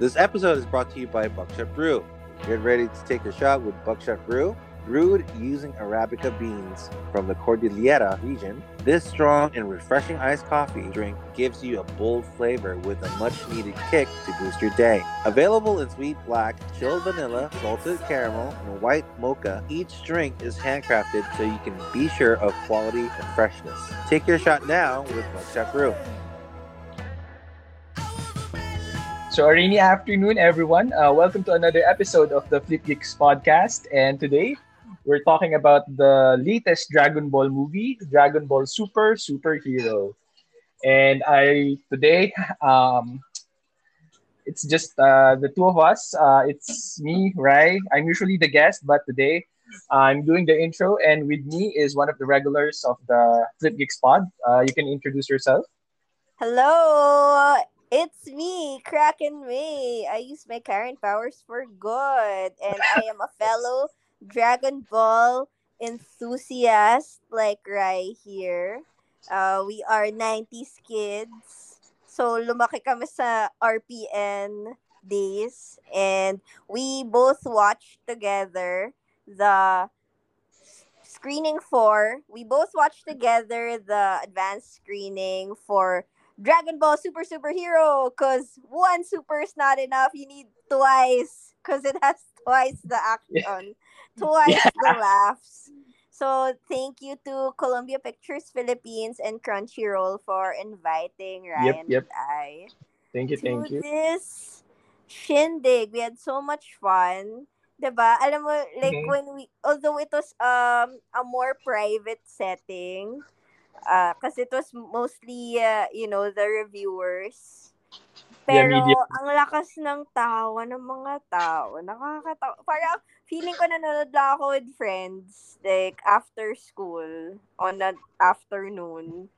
This episode is brought to you by Buckshot Brew. Get ready to take a shot with Buckshot Brew. Brewed using Arabica beans from the Cordillera region, this strong and refreshing iced coffee drink gives you a bold flavor with a much needed kick to boost your day. Available in sweet black, chilled vanilla, salted caramel, and white mocha, each drink is handcrafted so you can be sure of quality and freshness. Take your shot now with Buckshot Brew. So, a rainy afternoon, everyone. Uh, welcome to another episode of the Flip Geeks podcast. And today, we're talking about the latest Dragon Ball movie, Dragon Ball Super Superhero. And I today, um, it's just uh, the two of us. Uh, it's me, Rai. I'm usually the guest, but today I'm doing the intro, and with me is one of the regulars of the Flip Geeks pod. Uh, you can introduce yourself. Hello, it's me, Kraken May. I use my current powers for good, and I am a fellow Dragon Ball enthusiast like right here. Uh, we are 90s kids. So, lumaki kami sa RPN days. And we both watched together the screening for, we both watched together the advanced screening for Dragon Ball Super Superhero because one super is not enough. You need twice because it has twice the action, twice yeah. the laughs. So thank you to Columbia Pictures Philippines and Crunchyroll for inviting Ryan yep, yep. and I. Thank you, thank you. This shindig. We had so much fun. Diba? Alam mo, like mm-hmm. when we, although it was um a more private setting, uh, kasi it was mostly, uh, you know, the reviewers. Pero yeah, ang lakas ng tawa ng mga tao. Nakakatawa. Parang feeling ko nanonood lang ako with friends like after school on an afternoon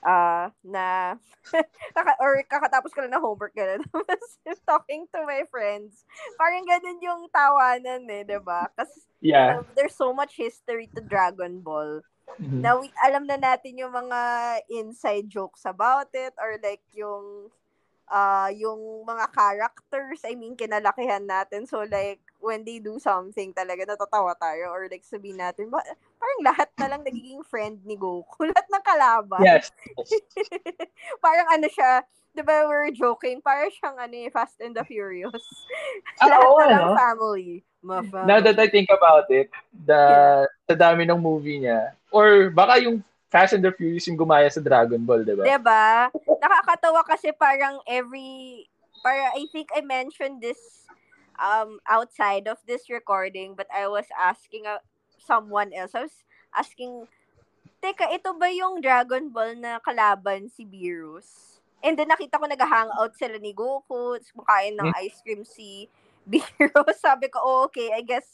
uh, na or kakatapos ko lang na homework gano'n. talking to my friends. Parang ganun yung tawanan eh, di ba? Kasi yeah. know, there's so much history to Dragon Ball. Mm-hmm. Na we, alam na natin yung mga inside jokes about it or like yung uh, yung mga characters, I mean, kinalakihan natin. So, like, when they do something, talaga natatawa tayo. Or like, sabihin natin, ba, parang lahat na lang nagiging friend ni Goku. Lahat ng kalaban. Yes. parang ano siya, di ba, we're joking, parang siyang ano, eh, Fast and the Furious. Ah, lahat oo, na lang ano? family. Ma-family. Now that I think about it, the yeah. sa dami ng movie niya, or baka yung Fast and the Furious yung gumaya sa Dragon Ball, di ba? Di ba? Nakakatawa kasi parang every, para I think I mentioned this um outside of this recording, but I was asking uh, someone else. I was asking, teka, ito ba yung Dragon Ball na kalaban si Beerus? And then nakita ko nag-hangout sila ni Goku, kumakain ng ice cream si Beerus. Sabi ko, oh, okay, I guess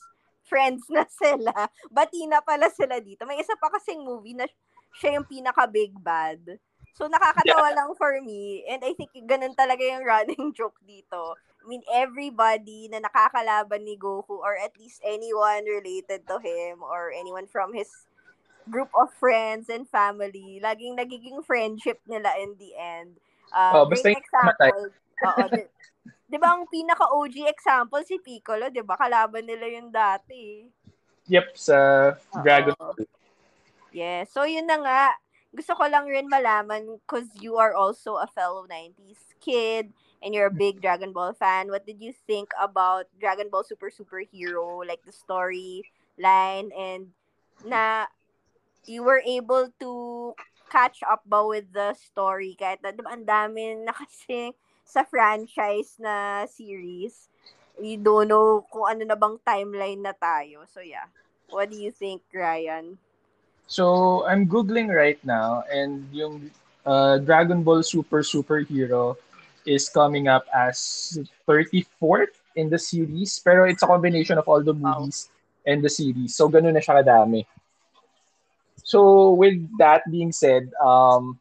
friends na sila. Bati na pala sila dito. May isa pa kasing movie na siya yung pinaka-big bad. So, nakakatawa yeah. lang for me. And I think ganun talaga yung running joke dito. I mean, everybody na nakakalaban ni Goku or at least anyone related to him or anyone from his group of friends and family, laging nagiging friendship nila in the end. Uh, oh, basta example. Oo, di, di ba ang pinaka-OG example si Piccolo, di ba? Kalaban nila yung dati. Yep, sa Dragon Ball. Yeah. So, yun na nga. Gusto ko lang rin malaman because you are also a fellow 90s kid and you're a big Dragon Ball fan. What did you think about Dragon Ball Super Superhero? Like the story line and na you were able to catch up ba with the story kahit na diba, ang dami na kasi sa franchise na series. You don't know kung ano na bang timeline na tayo. So yeah. What do you think, Ryan? So, I'm Googling right now and yung uh, Dragon Ball Super Superhero is coming up as 34th in the series. Pero it's a combination of all the movies wow. and the series. So, ganun na siya kadami. So, with that being said, um,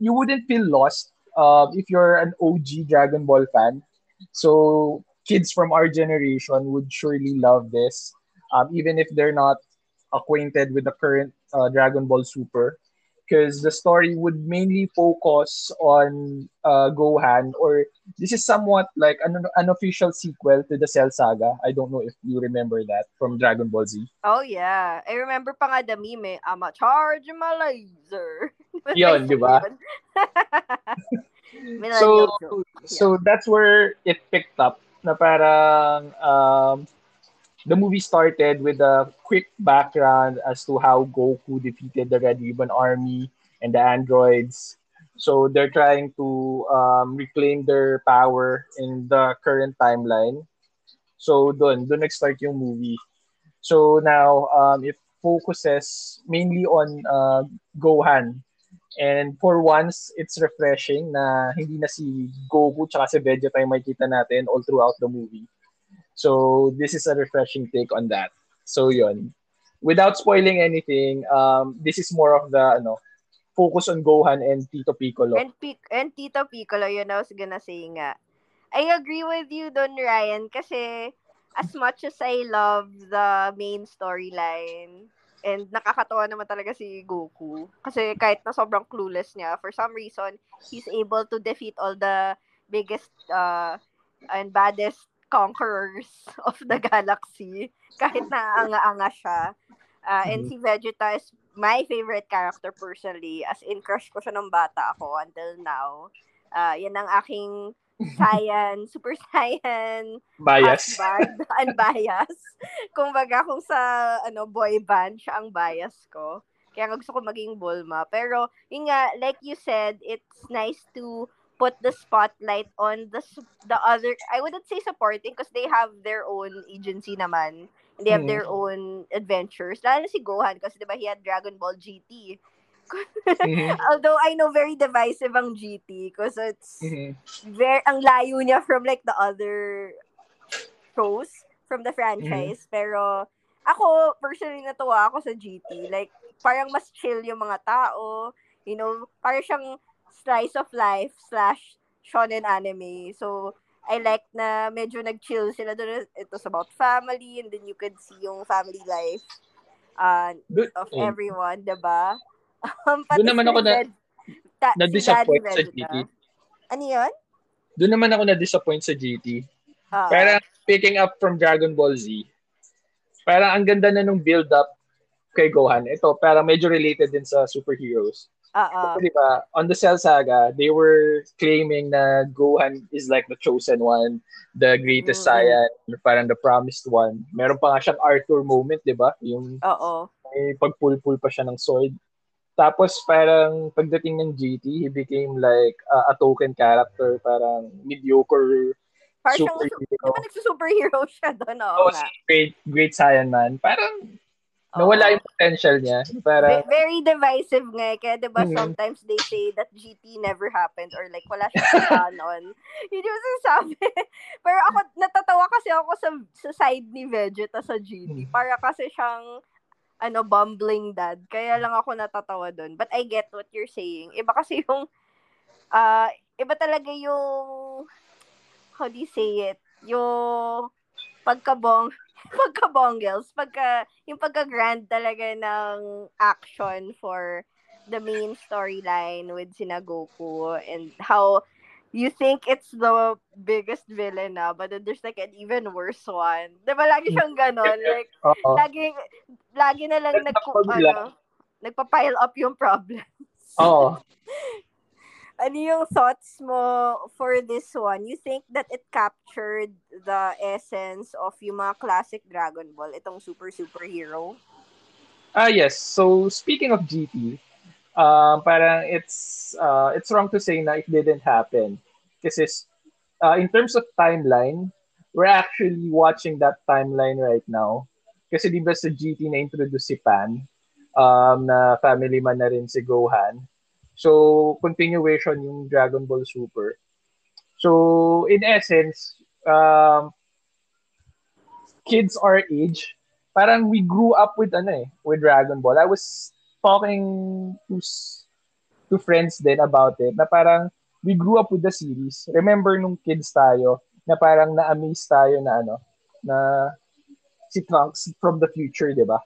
you wouldn't feel lost uh, if you're an OG Dragon Ball fan. So, kids from our generation would surely love this. Um, even if they're not acquainted with the current uh, Dragon Ball Super. Because the story would mainly focus on uh, Gohan, or this is somewhat like an unofficial sequel to the Cell Saga. I don't know if you remember that from Dragon Ball Z. Oh yeah, I remember pa nga the meme, eh, I'ma charge my laser. Yun, di ba? so, so that's where it picked up na parang um, the movie started with a quick background as to how Goku defeated the Red Ribbon Army and the androids. So they're trying to um, reclaim their power in the current timeline. So dun, dun nag-start yung movie. So now um, it focuses mainly on uh, Gohan. And for once, it's refreshing na hindi na si Goku tsaka si Vegeta yung makikita natin all throughout the movie. So this is a refreshing take on that. So yun. Without spoiling anything, um, this is more of the ano, focus on Gohan and Tito Piccolo. And, P- and Tito Piccolo, yun I was gonna say nga. I agree with you Don Ryan kasi as much as I love the main storyline and nakakatawa naman talaga si Goku kasi kahit na sobrang clueless niya for some reason he's able to defeat all the biggest uh, and baddest conquerors of the galaxy kahit na anga-anga siya. Uh, and mm-hmm. si Vegeta is my favorite character personally. As in, crush ko siya nung bata ako until now. Uh, yan ang aking Saiyan, Super Saiyan, bias. Husband, unbias. kung baga, kung sa ano boy band, siya ang bias ko. Kaya gusto ko maging Bulma. Pero, yun nga, like you said, it's nice to put the spotlight on the the other I wouldn't say supporting because they have their own agency naman. They have mm. their own adventures. Lalo si Gohan kasi 'di ba he had Dragon Ball GT. mm-hmm. Although I know very divisive ang GT because it's mm-hmm. very ang layo niya from like the other shows from the franchise. Mm-hmm. Pero ako personally natuwa ako sa GT. Like parang mas chill yung mga tao. You know, parang siyang slice of life slash shonen anime. So, I like na medyo nag-chill sila doon. It's about family and then you could see yung family life uh, of oh. everyone, diba? Um, doon naman ako na, ta- na-disappoint si sa GT. Ano yun? Doon naman ako na-disappoint sa GT. Uh, parang picking up from Dragon Ball Z, parang ang ganda na nung build-up kay Gohan. Ito, parang medyo related din sa superheroes. Uh-uh. Kasi diba, on the Cell Saga, they were claiming na Gohan is like the chosen one, the greatest mm-hmm. Saiyan, parang the promised one. Meron pa nga siyang Arthur moment, di ba? Yung Oo. may pagpulpul pa siya ng sword. Tapos parang pagdating ng GT, he became like uh, a token character, parang mediocre Parang superhero. Di ba nagsusuperhero siya doon? Oo, oh, great, great Saiyan man. Parang Nawala yung potential niya. Para... Very divisive nga. Eh. Kaya diba mm-hmm. sometimes they say that GT never happened or like wala siya canon. Yun yung sinasabi. Pero ako, natatawa kasi ako sa, sa side ni Vegeta sa GT. Mm-hmm. Para kasi siyang ano, bumbling dad. Kaya lang ako natatawa doon. But I get what you're saying. Iba kasi yung uh, iba talaga yung how do you say it? Yung pagkabong pagka-bongles, pagka, yung pagka-grand talaga ng action for the main storyline with sina Goku and how you think it's the biggest villain na, but then there's like an even worse one. Diba lagi siyang ganon? Like, Uh-oh. lagi, lagi na lang nag, ano, nagpa-pile up yung problems. Oo. ano yung thoughts mo for this one? You think that it captured the essence of yung mga classic Dragon Ball, itong super superhero? Ah, uh, yes. So, speaking of GT, uh, parang it's uh, it's wrong to say na it didn't happen. Kasi uh, in terms of timeline, we're actually watching that timeline right now. Kasi di ba sa GT na-introduce si Pan, um, na family man na rin si Gohan. So, continuation yung Dragon Ball Super. So, in essence, um, kids our age, parang we grew up with ano eh, with Dragon Ball. I was talking to to friends then about it na parang we grew up with the series. Remember nung kids tayo na parang na-amaze tayo na ano, na si Trunks from the future, di ba?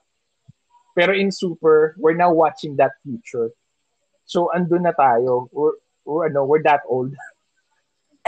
Pero in Super, we're now watching that future. So, andun na tayo. Or, or ano, we're that old.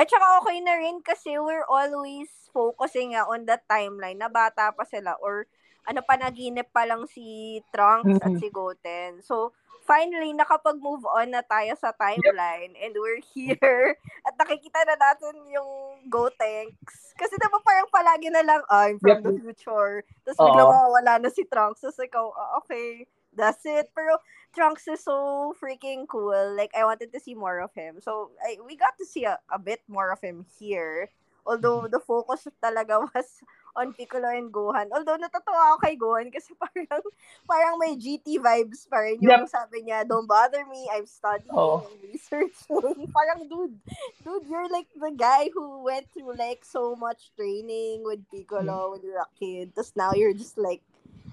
At saka okay na rin kasi we're always focusing on the timeline na bata pa sila or ano panaginip pa lang si Trunks at Mhm. si Goten. So, finally, nakapag-move on na tayo sa timeline and we're here at nakikita na natin yung Gotenks. Kasi diba parang palagi na lang, I'm from Yep. the future. Tapos Oo. biglang mawawala na si Trunks. Tapos ikaw, ah, okay, that's it. Pero Trunks is so freaking cool. Like, I wanted to see more of him. So, I, we got to see a, a bit more of him here. Although, the focus talaga was on Piccolo and Gohan. Although, natatawa ako kay Gohan kasi parang, parang may GT vibes pa rin. Yung Yep. sabi niya, don't bother me, I'm studying, Oo. I'm researching. parang, dude, dude, you're like the guy who went through like so much training with Piccolo when you're a kid. Tapos now you're just like,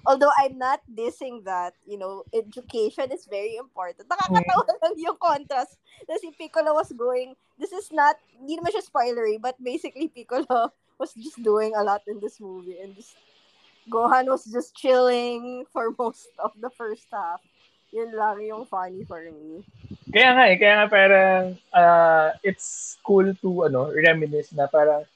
although I'm not dissing that, you know, education is very important. Nakakatawa lang yung contrast na si Piccolo was going, this is not, hindi naman siya spoilery, but basically Piccolo was just doing a lot in this movie and just, Gohan was just chilling for most of the first half. Yun lang yung funny for me. Kaya nga eh, kaya nga parang uh, it's cool to ano, reminisce na parang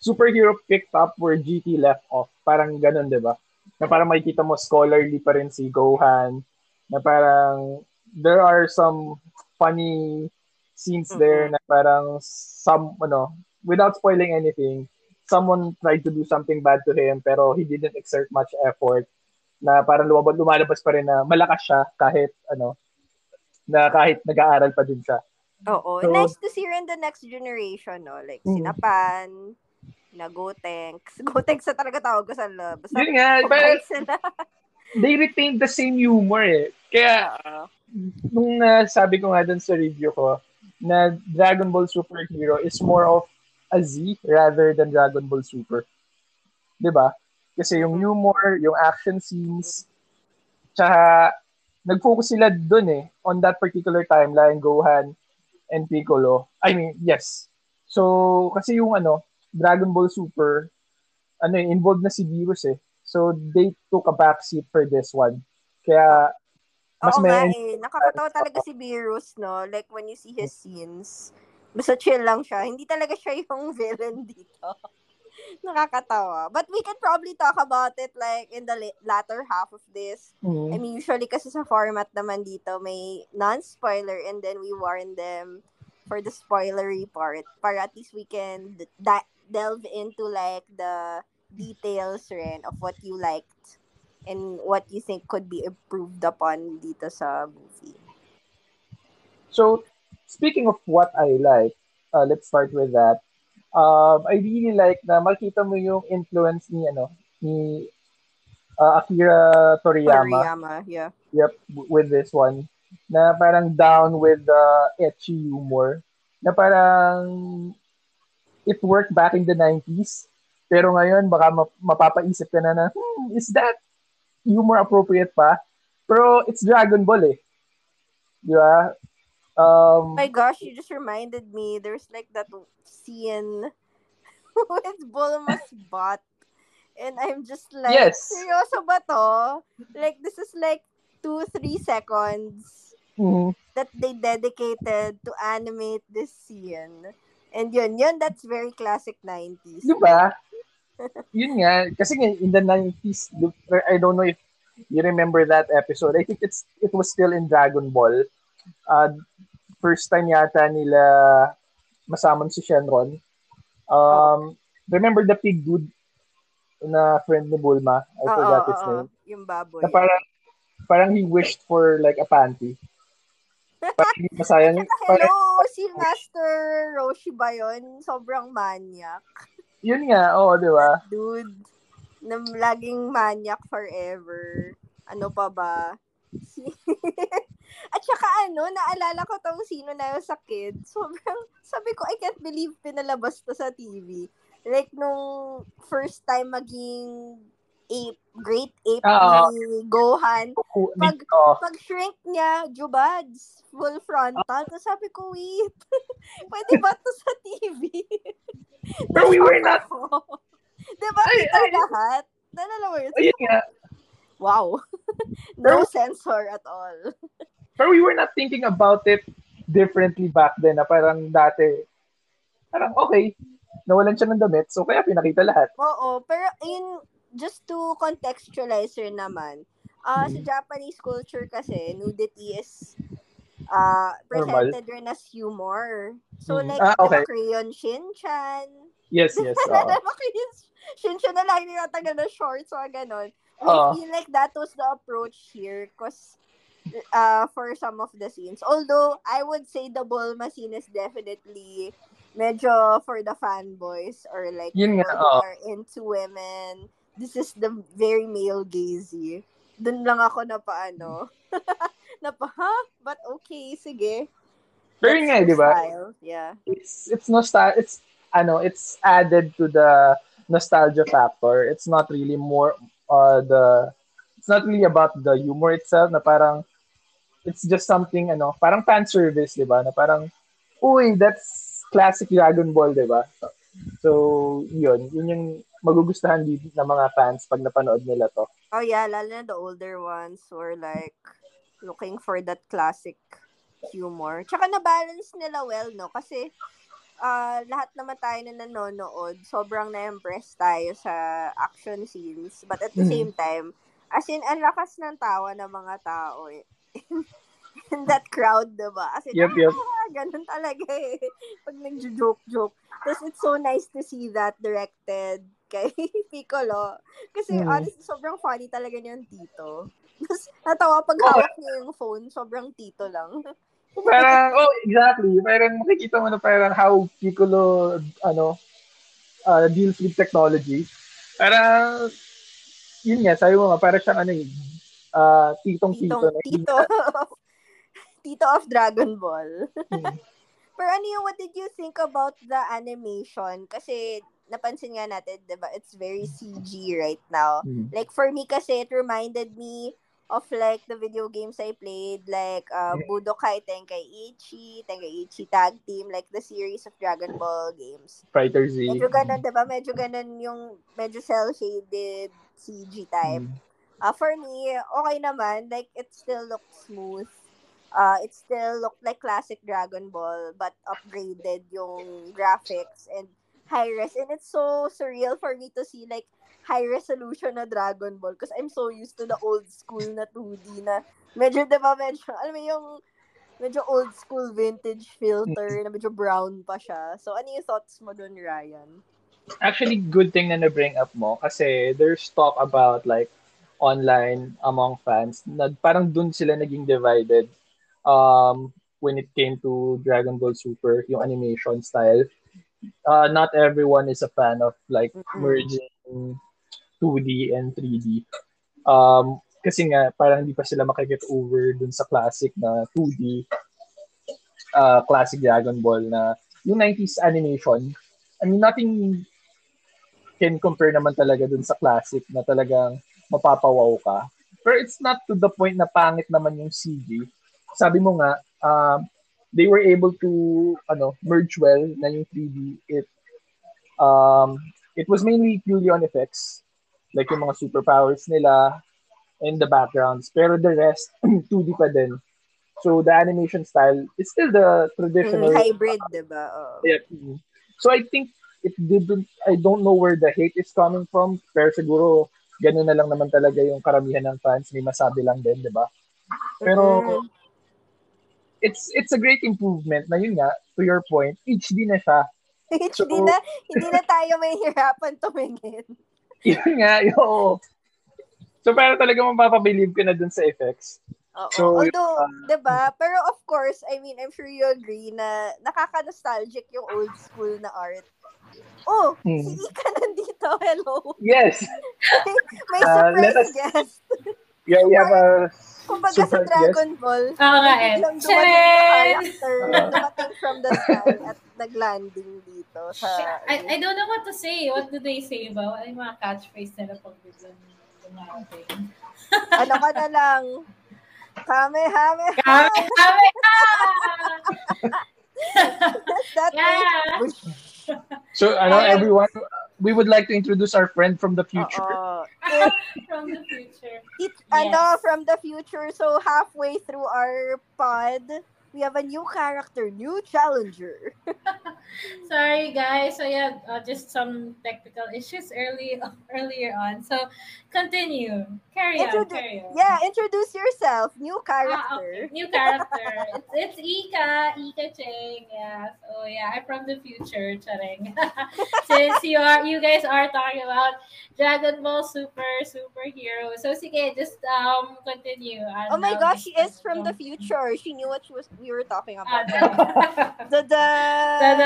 superhero picked up where GT left off. Parang ganun, di ba? Na parang makikita mo scholarly pa rin si Gohan. Na parang there are some funny scenes there na parang some, ano, without spoiling anything, someone tried to do something bad to him pero he didn't exert much effort na parang lumabas, lumalabas pa rin na malakas siya kahit ano na kahit nag-aaral pa din siya. Oo. So- nice to see rin the next generation, no? Like, Mm. Sinapan, na Gotenks. Gotenks na talaga tawag ko sa lab. Basta, Yun nga, sila. they retained the same humor eh. Kaya, nung uh, sabi ko nga dun sa review ko, na Dragon Ball Superhero is more of a Z rather than Dragon Ball Super. ba? Kasi yung humor, yung action scenes, tsaka nag-focus sila dun eh, on that particular timeline, Gohan and Piccolo. I mean, yes. So, kasi yung ano, Dragon Ball Super, ano eh, involved na si Virus eh. So, they took a backseat for this one. Kaya, mas Oo nga may... eh. Nakakatawa talaga si Beerus, no? Like, when you see his scenes, basta chill lang siya. Hindi talaga siya yung villain dito. Nakakatawa. But we can probably talk about it like in the la- latter half of this. Mhm. I mean, usually kasi sa format naman dito, may non-spoiler and then we warn them for the spoilery part para at least we can d- da- delve into like the details rin of what you liked and what you think could be improved upon dito sa movie. So, speaking of what I like, uh, let's start with that. Um, I really like na makita mo yung influence ni ano ni uh, Akira Toriyama. Toriyama, yeah. Yep, w- with this one. Na parang down with the etchy humor. Na parang it worked back in the 90s. Pero ngayon, baka ma- mapapaisip ka na na, hmm, is that humor appropriate pa? Pero it's Dragon Ball eh. Di ba? Um, Oh my gosh, you just reminded me. There's like that scene with Bulma's bot. And I'm just like, Yes. seryoso ba to? Like, this is like two, three seconds mhm. that they dedicated to animate this scene. And yun, yun, that's very classic 90s. Di ba? Yun nga. Kasi nga, in the 90s, di- I don't know if you remember that episode. I think it's it was still in Dragon Ball. Uh, first time yata nila masamon si Shenron. Um, remember the pig dude na friend ni Bulma? I forgot his oo, name. Yung baboy. Na parang, parang he wished for like a panty. Parang hindi masayang. Parang, Hello, si Master Roshi ba yun? Sobrang maniac. yun nga, oo, di ba? dude na laging maniac forever. Ano pa ba? Si... At saka ano, naalala ko tong sino na yun sa kid. Sobrang, sabi ko, I can't believe pinalabas to sa TV. Like, nung first time maging ape, great ape ni Gohan, Pag- oh, pag shrink niya, Jubads, full frontal. Tapos sabi ko, wait, pwede ba to sa TV? Pero we were not-. Diba Ay, ay. lahat? Nalala mo yun? ayun nga. Wow. no censor at all. Pero we were not thinking about it differently back then na parang dati, parang okay, nawalan siya ng damit, so kaya pinakita lahat. Oo, pero in just to contextualize rin naman, uh, sa Japanese culture kasi, nudity is uh, presented rin as humor. So, Mhm. like, Ah, okay. Crayon Shin-chan. Yes, yes. Crayon Shin-chan na lang tinatagal na shorts, o ganon. I Oo. feel like that was the approach here because uh, for some of the scenes. Although, I would say the Bulma scene is definitely medyo for the fanboys or like Yun nga, oo. are into women. This is the very male gazy. Dun lang ako na paano. na pa, ha? But okay, sige. Pero nga, di ba? Yeah. It's, it's nostal it's, ano, it's added to the nostalgia factor. It's not really more, uh, the, it's not really about the humor itself na parang, it's just something, ano, parang fan service, di ba? Na parang, uy, that's classic Dragon Ball, di ba? So, yun. Yun yung magugustuhan din ng mga fans pag napanood nila to. Oh yeah, lalo na the older ones were like looking for that classic humor. Tsaka na-balance nila well, no? Kasi ah lahat naman tayo na nanonood, sobrang na-impress tayo sa action scenes. But at the Mhm. same time, as in, ang lakas ng tawa ng mga tao eh. in that crowd, diba? As in, Yep, yep. ah, ganun talaga eh. Pag nag-joke-joke. Tapos it's so nice to see that directed kay Piccolo. Kasi Mm. honestly, sobrang funny talaga niyang tito. Tapos natawa pag hawak niya yung phone, sobrang tito lang. Parang, oh, exactly. Parang makikita mo na parang how Piccolo, ano, uh, deals with technology. Parang, yun nga, sabi mo nga, parang siyang ano yun, uh, titong-tito. Tito. tito of Dragon Ball. Hmm. Pero ano yung, what did you think about the animation? Kasi, napansin nga natin, di ba, it's very CG right now. Hmm. Like, for me kasi, it reminded me of like the video games I played, like uh, Budokai Tenkaichi, Tenkaichi Tag Team, like the series of Dragon Ball games. Fighter Z. Medyo ganun, di ba? Medyo ganun yung medyo cel-shaded CG type. Hmm. Uh, for me, okay naman. Like, it still looks smooth. Uh, it still looked like classic Dragon Ball, but upgraded yung graphics and high-res. And it's so surreal for me to see, like, high-resolution na Dragon Ball because I'm so used to the old school na 2D na medyo, di ba, medyo, alam mo yung medyo old school vintage filter na medyo brown pa siya. So, ano yung thoughts mo dun, Ryan? Actually, good thing na na-bring up mo kasi there's talk about like online among fans na parang dun sila naging divided um, when it came to Dragon Ball Super, yung animation style. Uh, not everyone is a fan of like Mm-mm. merging 2D and 3D. Um, kasi nga, parang hindi pa sila makikita over dun sa classic na 2D uh, classic Dragon Ball na yung 90s animation. I mean, nothing can compare naman talaga dun sa classic na talagang mapapawaw ka. Pero it's not to the point na pangit naman yung CG. Sabi mo nga, um, they were able to ano merge well na yung 3D. It um, it was mainly purely on effects. Like yung mga superpowers nila and the backgrounds. Pero the rest, 2D pa din. So the animation style is still the traditional Mm, hybrid, di ba? Oo. Yeah. So I think it didn't, I don't know where the hate is coming from, pero siguro ganun na lang naman talaga yung karamihan ng fans, may masabi lang din, di ba? Pero Mm. It's it's a great improvement na yun nga, to your point, HD na siya. hindi na hindi na tayo may hirapan tumingin. Yun nga, yo. So para talaga mapapabilib ka na dun sa effects. Oo. So, Although, uh, 'di ba? Pero of course, I mean, I'm sure you agree na nakaka-nostalgic yung old school na art. Oh, Hmm. si Ika nandito. Hello. Yes. May Uh, surprise let us- guest. Yeah, we have a Kumbaga sa surprise Dragon Ball, Oo nga eh. biglang dumating character, dumating from the sky at nag-landing dito sa... I, I don't know what to say. What do they say ba? Ano yung mga catchphrase nila pag biglang dumarating? ano ka na lang, Kamehameha! Kami, kami ka! That Yeah. So, ano, everyone, we would like to introduce our friend from the future. It. From the future. It, ano, Yes. from the future. So, halfway through our pod, we have a new character, new challenger. Sorry, guys. So yeah, uh, just some technical issues early earlier on. So continue. Carry on. Carry on. Yeah, introduce yourself. New Ah, character. okay. New character. it's, it's Ika, Ika Cheng. Yeah. So yeah, I'm from the future, Chareng. Since you are, you guys are talking about Dragon Ball Super superhero. So sige, just um continue. And, Oh my um, gosh, she is from the future. She knew what she was we were talking Ah, about. dun.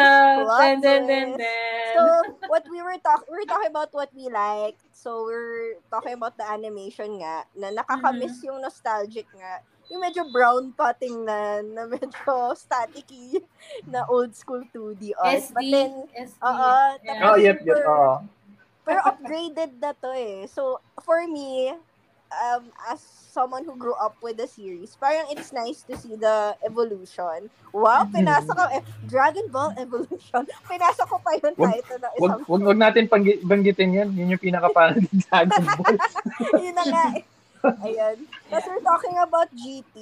So what we were talking we were talking about what we like. So we're talking about the animation nga na nakakamiss Mm-hmm. yung nostalgic nga. Yung medyo brown pa tingnan, na medyo staticky na old school 2D art. SD, But then, SD. oo, yeah. Oh, yep, yep. Oo. pero upgraded na to eh. So, for me, um, as someone who grew up with the series, parang it's nice to see the evolution. Wow, Mm-hmm. pinasa ko, eh, Dragon Ball Evolution. Pinasa ko pa yung Wag- title ng Wag, isang wag, wag natin panggi- banggitin yan. Yun yung pinaka-fan ng Dragon Ball. Yun na nga eh. Ayan. Tapos we're talking about GT.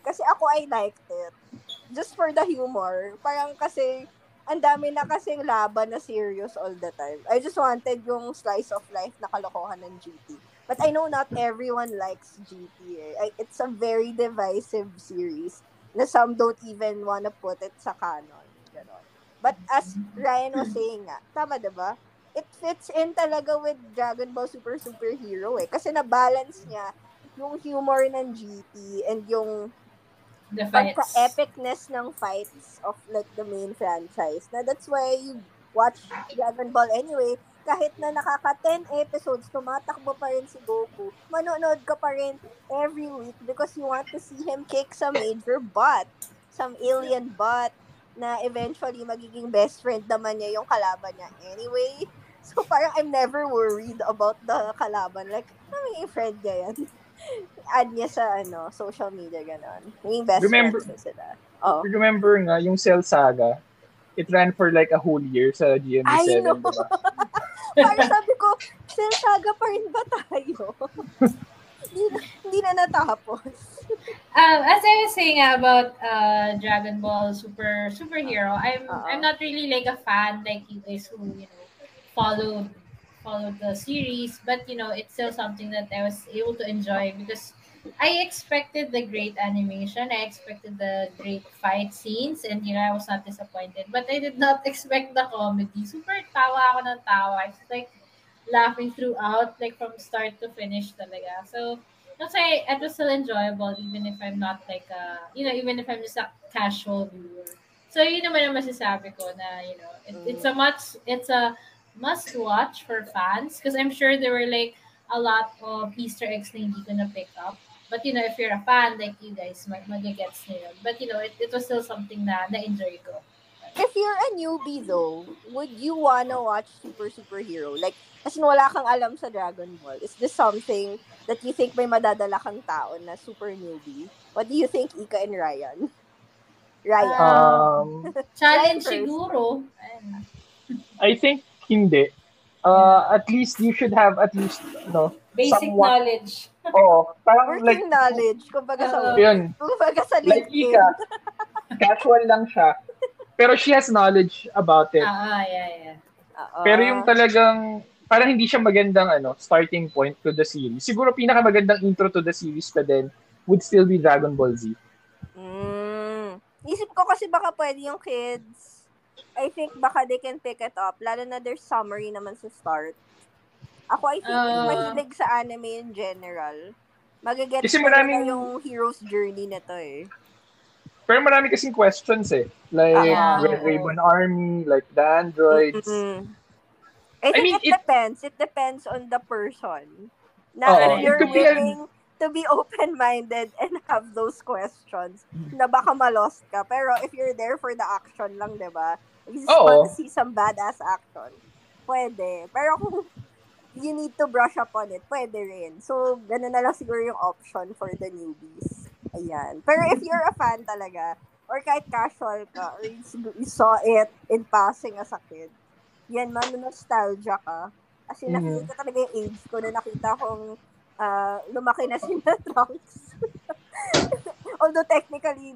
Kasi ako, I liked it. Just for the humor. Parang kasi, ang dami na kasing laban na serious all the time. I just wanted yung slice of life na kalokohan ng GT. But I know not everyone likes GT. I, it's a very divisive series na some don't even wanna put it sa canon. Ganon. But as Ryan was saying nga, tama diba? it fits in talaga with Dragon Ball Super Superhero eh. Kasi na-balance niya yung humor ng GT and yung pagka-epicness ng fights of like the main franchise. Na that's why you watch Dragon Ball anyway. Kahit na nakaka 10 episodes, tumatakbo pa rin si Goku. Manonood ka pa rin every week because you want to see him kick some major butt. Some alien butt na eventually magiging best friend naman niya yung kalaban niya anyway. So parang I'm never worried about the kalaban. Like, ano magiging friend niya yan? Add niya sa ano, social media ganon. Maging best Remember- friends sila. Oh. Remember nga, yung Cell Saga, it ran for like a whole year sa I GMA7, know. diba? Parang sabi ko, Cell Saga pa rin ba tayo? hindi, na, hindi na natapos. Um, as I was saying about uh, Dragon Ball Super superhero, I'm Oo. I'm not really like a fan like you guys who you know followed followed the series, but you know it's still something that I was able to enjoy because I expected the great animation, I expected the great fight scenes, and you know I was not disappointed. But I did not expect the comedy. Super tawa ako ng tawa. I was like laughing throughout, like from start to finish talaga. So that's why it was still enjoyable even if I'm not like a, you know, even if I'm just a casual viewer. So yun naman ang masasabi ko na, you know, it, it's a much, it's a must watch for fans because I'm sure there were like a lot of Easter eggs na hindi ko na pick up. But you know, if you're a fan like you guys, mag magagets na yun. But you know, it, it was still something na na-enjoy ko. If you're a newbie though, would you wanna watch Super Superhero? Like, kasi wala kang alam sa Dragon Ball. Is this something that you think may madadala kang tao na super newbie? What do you think, Ika and Ryan? Ryan. Um, Challenge siguro. I think hindi. Uh, at least you should have at least, no, Basic Somewhat. knowledge. Oo, parang Working like, knowledge. Kumbaga sa, Oo. yun, kumbaga sa like LinkedIn. Ika, casual lang siya. Pero she has knowledge about it. Ah, yeah, yeah. Oo. Pero yung talagang, parang hindi siya magandang ano, starting point to the series. Siguro pinakamagandang intro to the series pa din would still be Dragon Ball Z. Mm. Isip ko kasi baka pwede yung kids. I think baka they can pick it up. Lalo na there's summary naman sa start. Ako, I think Ah. mahilig sa anime in general. Magagets Kasi na maraming- yung hero's journey nito eh. Pero marami kasing questions eh. Like Ah. Red Raven Army, like the androids. Mm-mm. I think mean, it, it- depends. It depends on the person. Na Oo, if you're willing to be open-minded and have those questions na baka ma-lost ka. Pero if you're there for the action lang, di ba? You just want to see some badass action. Pwede. Pero kung you need to brush up on it, pwede rin. So, ganun na lang siguro yung option for the newbies. Ayan. Pero if you're a fan talaga, or kahit casual ka, or you, saw it in passing as a kid, yan, man, nostalgia ka, As in, nakikita ko talaga yung age ko na nakita kong ah, lumaki na si Trunks. Although technically,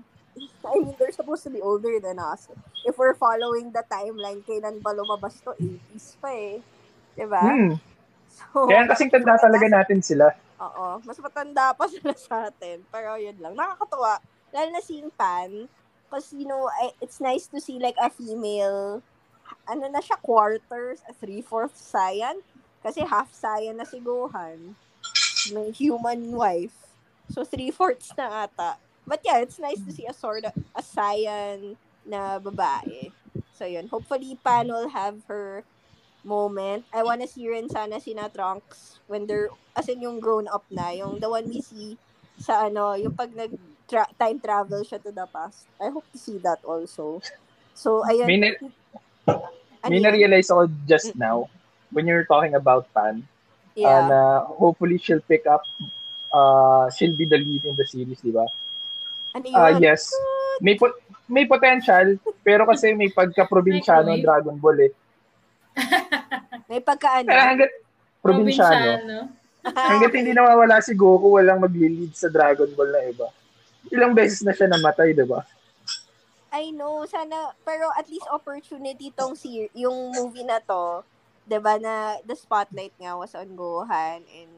I mean, they're supposed to be older than us. If we're following the timeline, kailan ba lumabas to? 80s pa eh. Diba? Hmm. So, Kaya kasing tanda talaga natin sila. Oo. Mas matanda pa sila sa atin. Pero yun lang. Nakakatuwa. Lalo na si Pan. Because, you know, I, it's nice to see like a female, ano na siya, quarters, a three-fourths Saiyan. Kasi half Saiyan na si Gohan. May human wife. So, three-fourths na ata. But yeah, it's nice to see a sort of, a Saiyan na babae. So, yun. Hopefully, Pan will have her moment. I wanna see rin sana si na Trunks when they're, as in yung grown up na, yung the one we see sa ano, yung pag nag tra- time travel siya to the past. I hope to see that also. So, ayun. May, na- Ano may na-realize ako just now when you're talking about Pan uh, yeah. na hopefully she'll pick up uh, she'll be the lead in the series, di ba? ano yun? Ah, yes. May pot- may potential, pero kasi may pagka-probinsyano. Dragon Ball eh. May pagkaano. Pero hanggat probinsyano, hanggat hindi nawawala si Goku, walang magli-lead sa Dragon Ball na iba. Ilang beses na siya namatay, di ba? I know, sana, pero at least opportunity tong si yung movie na to, 'di ba na the spotlight nga was on Gohan and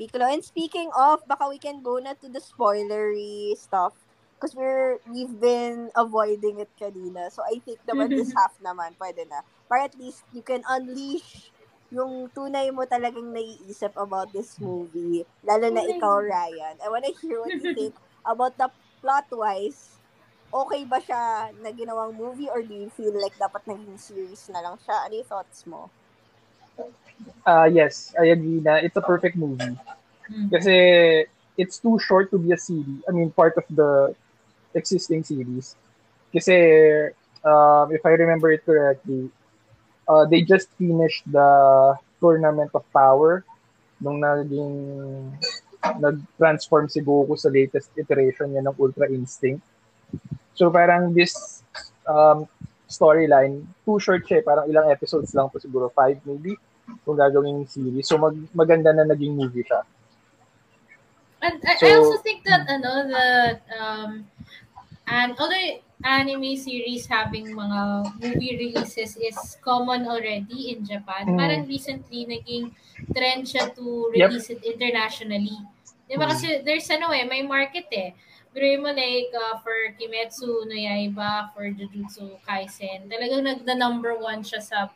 Piccolo. And speaking of, baka we can go na to the spoilery stuff because we're we've been avoiding it kanina. So I think naman this half naman pwede na. Para at least you can unleash yung tunay mo talagang naiisip about this movie. Lalo na ikaw. Ryan. I wanna hear what you think about the plot-wise okay ba siya na ginawang movie or do you feel like dapat naging series na lang siya? Ano yung thoughts mo? Ah, yes, I agree na it's a perfect movie. Hmm. Kasi it's too short to be a series. I mean, part of the existing series. Kasi, um, if I remember it correctly, uh, they just finished the Tournament of Power nung naging nag-transform si Goku sa latest iteration niya ng Ultra Instinct. So parang this um, storyline, too short siya, eh. parang ilang episodes lang po siguro, five maybe, kung gagawin yung series. So mag maganda na naging movie siya. And I, I So- also think that ano that um and other anime series having mga movie releases is common already in Japan. Mm. Parang recently naging trend siya to Yep. release it internationally. Di ba Mm. kasi there's ano eh, may market eh. Pero mo like uh, for Kimetsu no Yaiba, for Jujutsu Kaisen, talagang nagda number one siya sa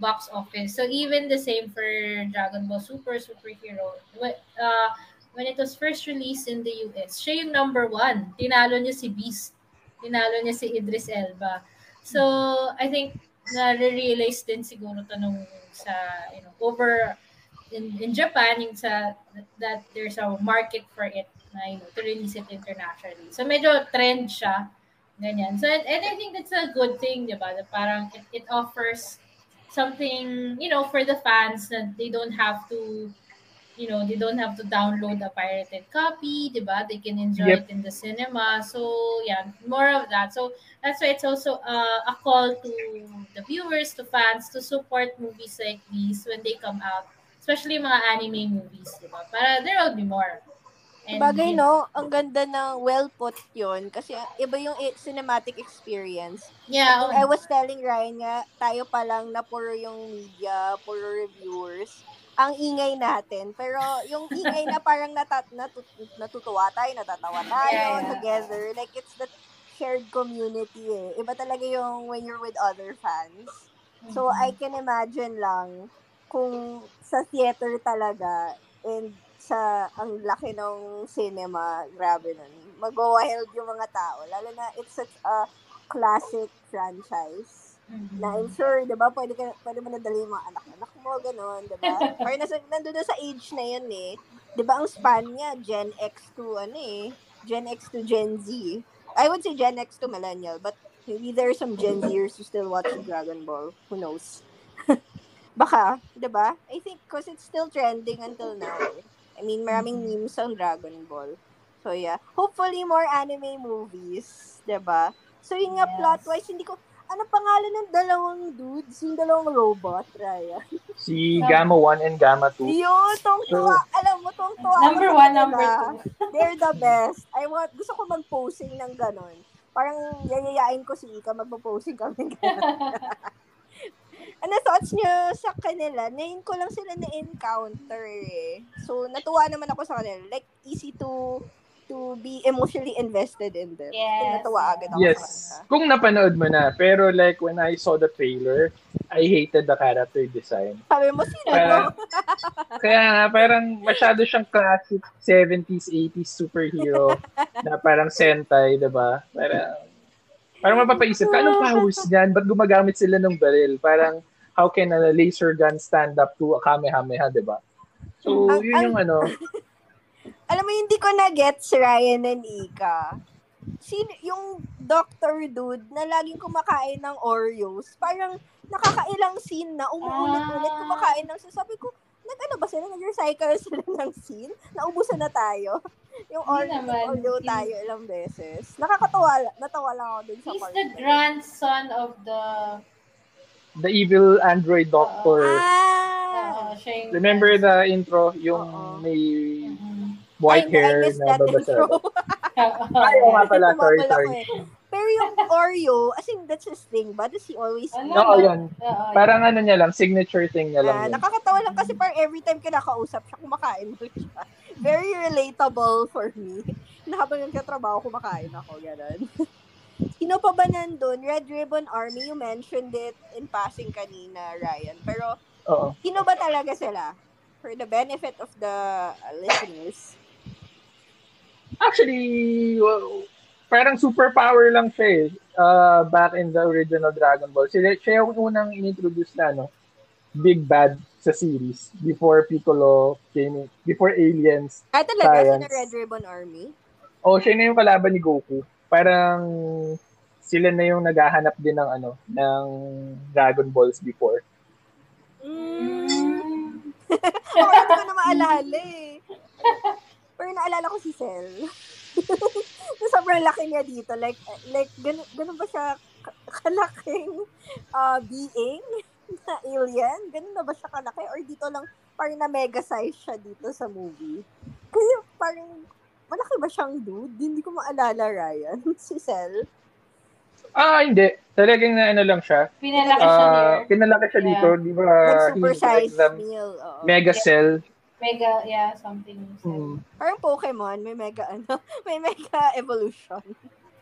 box office. So even the same for Dragon Ball Super Superhero. Uh, when it was first released in the US, siya yung number one. Tinalo niya si Beast. Tinalo niya si Idris Elba. So, I think na-realize din siguro to nung sa, you know, over in, in Japan, yung sa, that there's a market for it na, you know, to release it internationally. So, medyo trend siya. Ganyan. So, and, and I think that's a good thing, di ba? That parang it, it offers something, you know, for the fans that they don't have to you know, they don't have to download a pirated copy, diba? They can enjoy Yep. it in the cinema. So, yeah, more of that. So, that's why it's also uh, a call to the viewers, to fans, to support movies like these when they come out. Especially mga anime movies, diba? Para there will be more. And, Bagay, you know, no? Ang ganda ng well put yun. Kasi iba yung cinematic experience. Yeah. I was telling Ryan nga, tayo pa lang na puro yung media, puro reviewers. Ang ingay natin. Pero yung ingay na parang natat, natut, natutuwa tayo, natatawa tayo Yeah, yeah. together. Like, it's the shared community eh. Iba talaga yung when you're with other fans. So, I can imagine lang kung sa theater talaga and sa ang laki ng cinema, grabe nun. Mag-wild yung mga tao. Lalo na it's such a classic franchise Mhm. na I'm sure, di ba, pwede, ka, pwede mo nadali yung mga anak-anak mo, gano'n, di ba? Or nasa, nandun na sa age na yun eh. Di ba, ang span niya, Gen X to, ano eh, Gen X to Gen Z. I would say Gen X to millennial, but maybe there are some Gen Zers who still watch Dragon Ball. Who knows? Baka, di ba? I think, because it's still trending until now. eh. I mean, maraming memes on Dragon Ball. So, yeah. Hopefully, more anime movies. di ba? So, yun nga, Yes. plot-wise, hindi ko, ano pangalan ng dalawang dudes? Yung dalawang robot, Raya. Si Gamma 1 and Gamma 2. Yun, tong tuwa. Alam mo, tong tuwa. Number one, number two. They're the best. I want, gusto ko mag-posing ng ganon. Parang yayayain ko si Ika, magpo-posing kami ganon. ano thoughts niyo sa kanila? Ngayon ko lang sila na-encounter eh. So, natuwa naman ako sa kanila. Like, easy to to be emotionally invested in them. Yes. Natuwa agad ako Yes. Kung napanood mo na. Pero like when I saw the trailer, I hated the character design. Sabi mo, sino Kaya, to? kaya nga, parang masyado siyang classic 70s, 80s superhero na parang Sentai, diba? Parang, parang mapapaisip ka, anong powers niyan? Ba't gumagamit sila ng baril? Parang, how can a laser gun stand up to a Kamehameha, diba? So, Ang- yun yung ano. Alam mo, hindi ko na-gets Ryan and Ika. Sino, yung doctor dude na laging kumakain ng Oreos, parang nakakailang scene na umuulit-ulit Ah. kumakain ng Sabi ko, nag-ano ba sila? Nag-recycle sila ng scene? Naubusan na tayo. yung Oreo. Oreo tayo ilang beses. Nakakatawa, natawa lang ako dun sa He's part the grandson of the... The evil android doctor. Ah! Uh, siya yung Remember the intro? Yung Oo. may Mhm. White I, hair I missed na that babasa. intro. Ay, oo nga pala. Sorry, sorry. Pero yung Oreo, as in, that's his thing ba? Does he always Ano Oo, ba? yun. Oo, Parang ano niya lang, signature thing niya lang. Yun. nakakatawa lang kasi parang every time kinakausap siya, kumakain mo siya. Very relatable for me. Na habang nagkatrabaho, kumakain ako, gano'n. Sino pa ba nandun? Red Ribbon Army, you mentioned it in passing kanina, Ryan. Pero, Oo. sino ba talaga sila? For the benefit of the uh, listeners. Actually, well, parang superpower lang siya eh. Uh, back in the original Dragon Ball. Siya, siya yung unang inintroduce na, no? Big Bad sa series before Piccolo came in, before Aliens. Ah, talaga? Science. Sino Red Ribbon Army? O, siya na yung kalaban ni Goku. Parang sila na yung naghahanap din ng ano, ng Dragon Balls before. Mm. Ako hindi ko na maalala eh. Pero naalala ko si Cell. Na sobrang laki niya dito. Like, like ganun, ganun ba siya ka- kalaking uh, being na alien? Ganun na ba siya kalaki? Or dito lang, parang na mega size siya dito sa movie? Kasi parang, malaki ba siyang dude? Hindi ko maalala, Ryan. si Cell. Ah, hindi. Talagang na ano lang siya. Pinalaki siya Ah, there. pinalaki siya Yeah. dito. Di ba? Like super size meal. Oo. Mega Cell. Mega, yeah, something. Mm. Parang Pokemon, may mega ano, may mega evolution.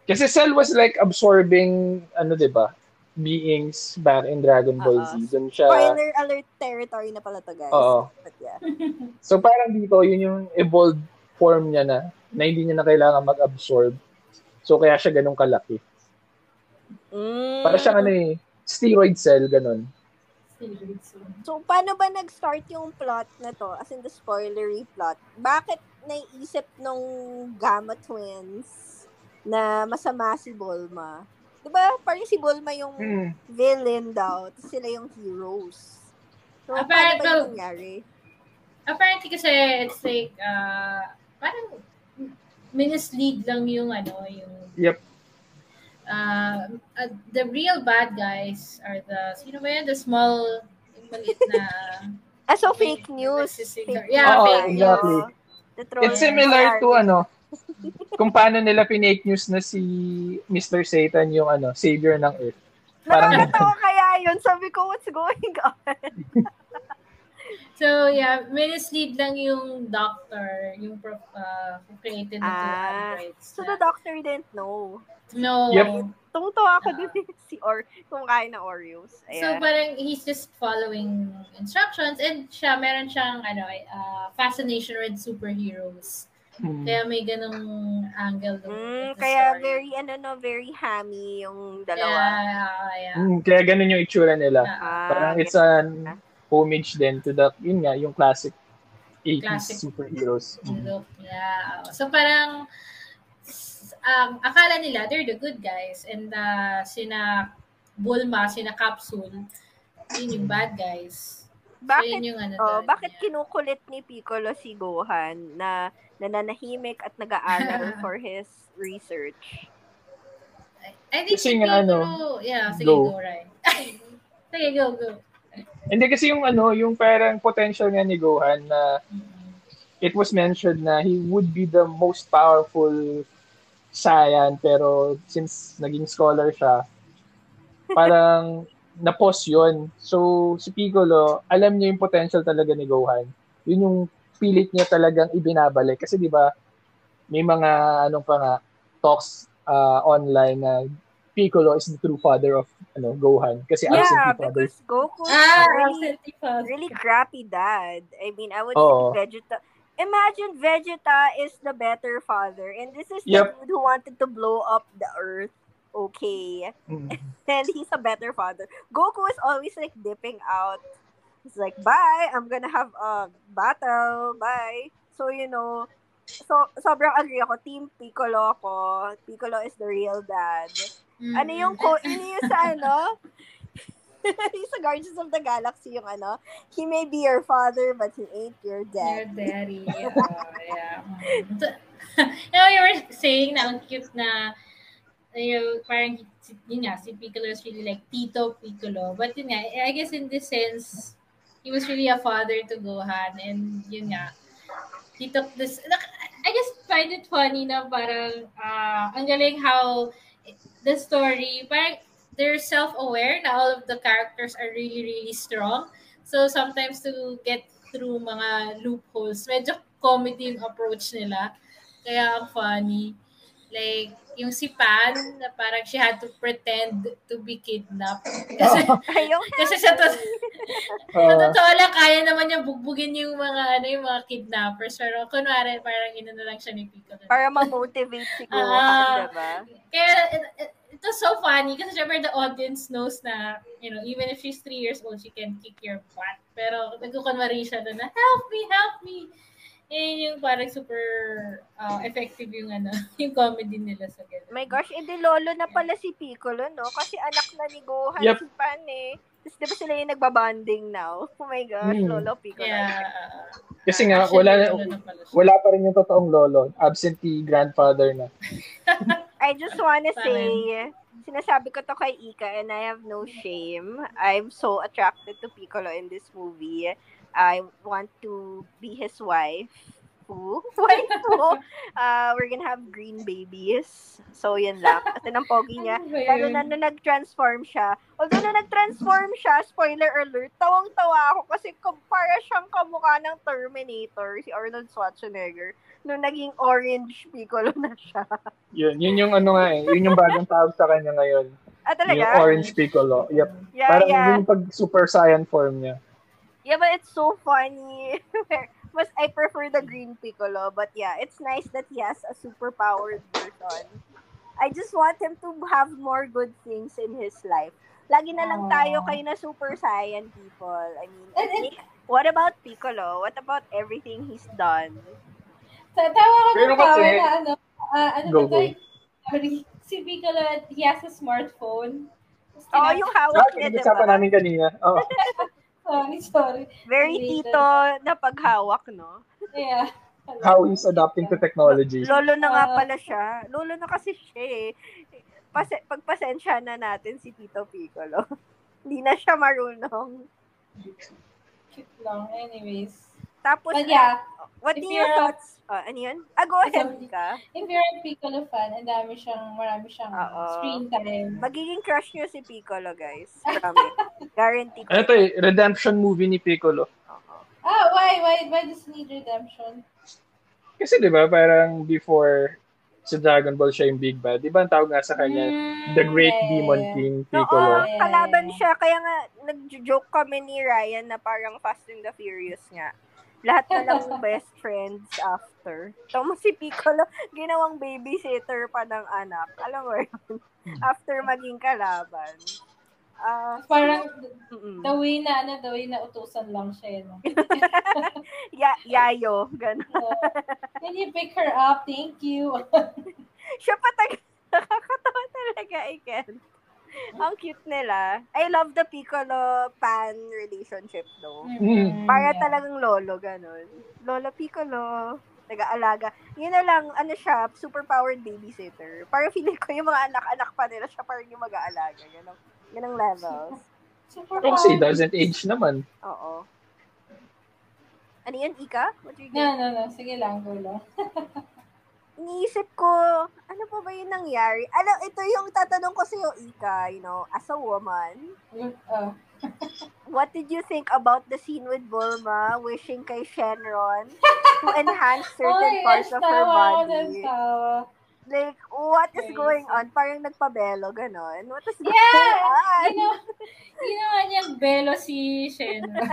Kasi Cell was like absorbing, ano 'di ba beings back in Dragon Ball Oo. Z. Doon siya. Spoiler alert territory na pala to, guys. Oo. But yeah. So parang dito, yun yung evolved form niya na, na hindi niya na kailangan mag-absorb. So kaya siya ganun kalaki. Mm. Para siyang ano eh, steroid cell, ganun. So, paano ba nag-start yung plot na to? As in the spoilery plot. Bakit naiisip nung Gamma Twins na masama si Bulma? Diba, parang si Bulma yung Hmm. villain daw, tapos sila yung heroes. So, Ah, paano ba yung nangyari? Apparently kasi it's like, uh, parang minislead lang yung ano, yung Yep. Uh, uh, the real bad guys are the, sino ba yan? The small, yung maliit na, Ah, so Fake news. Fake Yeah, Oo, fake exactly. news. It's similar to ano, kung paano nila pinake news na si Mr. Satan yung ano, savior ng Earth. Parang- Nakakatawa kaya yun. Sabi ko, what's going on? So, yeah, minislead lang yung doctor, yung prof, uh, who created the two Ah, androids. So, na- the doctor didn't know. no. Yep. Tungtuwa ako Ah. din si Or, kumakain ng Oreos. So, Ayan. parang he's just following instructions and siya, meron siyang, ano, uh, fascination with superheroes. Hmm. Kaya may ganong angle. ng- Mm, kaya story. very, ano no, very hammy yung dalawa. Yeah, yeah. Hmm, Kaya ganun yung itsura nila. Ah, Parang Ah, it's an homage din to the, yun nga, yung classic 80s Classic. superheroes. Mm. look. Yeah. So, parang, um, akala nila, they're the good guys. And uh, sina Bulma, sina Capsule, yun yung bad guys. So, bakit, yun yung ano oh, doon, bakit yeah. kinukulit ni Piccolo si Gohan na nananahimik at nag-aaral for his research? I think Kasi si ano, Piccolo, yeah, sige, go. go, Ryan. sige, go, go. Hindi kasi yung ano, yung parang potential nga ni Gohan na it was mentioned na he would be the most powerful Saiyan pero since naging scholar siya, parang na-pause yun. So, si Piccolo, alam niya yung potential talaga ni Gohan. Yun yung pilit niya talagang ibinabalik. Kasi di ba may mga anong pa nga, talks uh, online na Piccolo is the true father of ano Gohan. Kasi Yeah, absentee father. because Goku is Ah, really, absentee father. really crappy dad. I mean, I would Oo. say Vegeta. Imagine Vegeta is the better father, and this is the Yep. dude who wanted to blow up the earth. Okay, Mm. and he's a better father. Goku is always like dipping out. He's like, "Bye, I'm gonna have a battle. Bye." So you know, so sobrang agree ako. Team Piccolo ako. Piccolo is the real dad. Ano yung ko, ano yung sa ano? yung sa Guardians of the Galaxy yung ano, he may be your father but he ain't your Your dad. daddy. Yeah. yeah. Mm. So, you know, you were saying na ang cute na yung parang si- yun nga, si Piccolo is really like Tito Piccolo. But yun nga, I guess in this sense, he was really a father to Gohan and yun nga, he took this, I just find it funny na parang, ah, ang galing how the story, parang they're self-aware na all of the characters are really, really strong. So sometimes to get through mga loopholes, medyo comedy yung approach nila. Kaya funny. Like, yung si Pan, na parang she had to pretend to be kidnapped. Kasi, Ayun. kasi sa, to- sa Uh, totoo lang, kaya naman niya bugbugin yung mga, ano, yung mga kidnappers. Pero kunwari, parang ina na lang siya ni Piccolo. Para ma-motivate si Gohan, Ah. diba? Kaya it, it, it was so funny kasi syempre the audience knows na, you know, even if she's three years old, she can kick your butt. Pero nagkukunwari siya na, na, help me, help me. Yan yung parang super uh, effective yung ano, yung comedy nila sa ganun. My gosh, edi lolo na pala si Piccolo, no? Kasi anak na ni Gohan Yep. si Pan eh. Tapos di ba sila yung nagbabanding now? Oh my gosh, Hmm. lolo Piccolo. Uh, kasi nga, actually, wala, na wala pa rin yung totoong lolo. Absentee grandfather na. I just wanna say, sinasabi ko to kay Ika and I have no shame. I'm so attracted to Piccolo in this movie. I want to be his wife. Who? Wife who? Uh, we're gonna have green babies. So, yun lang. Kasi ng pogi niya. Ano Lalo na nung nag-transform siya. Although na nag-transform siya, spoiler alert, tawang-tawa ako kasi para siyang kamukha ng Terminator, si Arnold Schwarzenegger, nung naging orange Piccolo na siya. Yun, yun yung ano nga eh. Yun yung bagong tawag sa kanya ngayon. Ah, Yung talaga? orange piccolo. Yep. Yeah, Parang yeah. yung pag super saiyan form niya. Yeah, but it's so funny. Mas I prefer the green Piccolo, but yeah, it's nice that he has a super powered version. I just want him to have more good things in his life. Lagi na lang tayo kayo na super saiyan people. I mean, And- and- what about Piccolo? What about everything he's done? Ta- Tawa ko Pero kasi- na ano, ah, ano Go, ba go. to? Sorry, si Piccolo, he has a smartphone. Tapos Oh, yung hawak niya, di Pinag-usapan ba? namin kanina. Oh, Sorry, sorry. Very tito na paghawak, no? Yeah. how he's adapting to technology. Lolo na nga Ah. pala siya. Lolo na kasi siya eh. Pase- pagpasensya na natin si Tito Piccolo. Hindi na siya marunong. Cute lang. Anyways. Tapos, But yeah, what if do your thoughts? Oh, ano yun? Ah, go ahead ka. if you're a Piccolo fan, ang dami siyang, marami siyang Oo. screen time. Magiging crush nyo si Piccolo, guys. Promise. Guarantee. Ano to eh, redemption movie ni Piccolo. Oo. Ah, why? Why? Why does he need redemption? Kasi di ba parang before sa Dragon Ball siya yung Big Bad. Di ba ang tawag nga sa kanya, Mm, The Great yeah, Demon yeah. King Oo, Piccolo. Yeah. kalaban siya. Kaya nga, nag-joke kami ni Ryan na parang Fast and the Furious nga. Lahat na lang best friends after. Tapos si Piccolo, ginawang babysitter pa ng anak. Alam mo yun? After maging kalaban. Ah, Parang mm-mm. the way na, ano, the way na utusan lang siya, no? Ya- yayo, gano'n. So, can you pick her up? Thank you. Siya pa tag- nakakatawa talaga, Iken. Ang cute nila. I love the Piccolo-Pan relationship, though. Mm. Para Yeah. talagang lolo, ganun. Lolo Piccolo. nag-aalaga. Yun na lang, ano siya, super-powered babysitter. Parang feeling ko yung mga anak-anak pa nila siya parang yung mag-aalaga. Ganun, ganung levels. Super kasi doesn't age naman. Oo. Ano yun, Ika? What you No, no, no. Sige lang, go lang. iniisip ko, ano pa ba yung nangyari? Alam, ito yung tatanong ko sa'yo, Ika, you know, as a woman, Oh. what did you think about the scene with Bulma wishing kay Shenron to enhance certain Oy, parts of her body? Like, what is Crazy. going on? Parang nagpabelo, ganon. What is going Yeah! on? Ginawa, ginawa niyang belo si Shenron.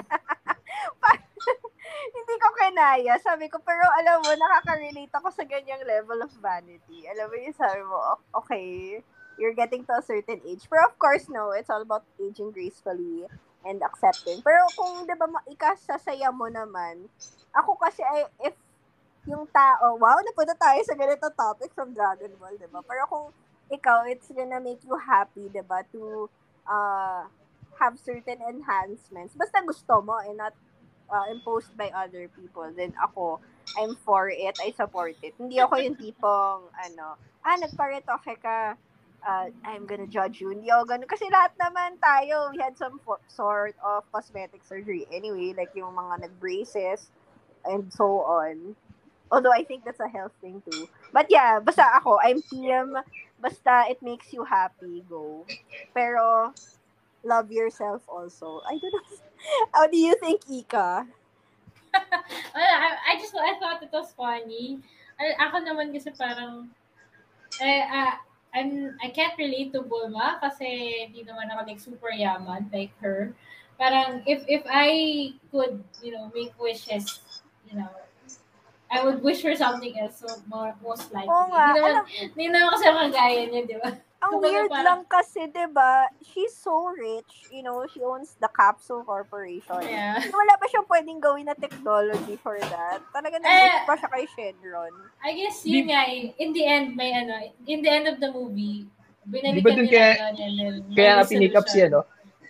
Hindi ko kinaya. Sabi ko, pero alam mo, nakaka-relate ako sa ganyang level of vanity. Alam mo yung sabi mo, "O- okay, you're getting to a certain age. Pero of course, no, it's all about aging gracefully and accepting. Pero kung, di ba, ikasasaya mo naman, ako kasi, ay, if yung tao, wow, napunta tayo sa ganito topic from Dragon Ball, di ba? Pero kung ikaw, it's gonna make you happy, di ba, to uh, have certain enhancements. Basta gusto mo and not uh, imposed by other people, then ako, I'm for it, I support it. Hindi ako yung tipong, ano, ah, nagparetoke ka, uh, I'm gonna judge you. Hindi ako ganun. Kasi lahat naman tayo, we had some fo- sort of cosmetic surgery anyway, like yung mga nag-braces and so on. Although I think that's a health thing too. But yeah, basta ako, I'm team, basta it makes you happy, go. Pero, love yourself also. I don't know. How do you think, Ika? Wala, I, I just, I thought it was funny. Ay, ako naman kasi parang, eh, ah, I'm, I can't relate to Bulma kasi hindi naman ako like super yaman like her. Parang, if, if I could, you know, make wishes, you know, I would wish for something else, so more, most likely. Hindi naman, hindi naman kasi ako kagaya niya, di ba? Ang Kumbaga weird parang- lang kasi, 'di ba? She's so rich, you know, she owns the Capsule Corporation. Yeah. Wala ba siyang pwedeng gawin na technology for that? Talaga Eh, nag pa siya kay Shenron. I guess yun nga, eh, in the end, may ano, in the end of the movie, Di binalikan ba dun nila kaya- yun and then Kaya may nga pinick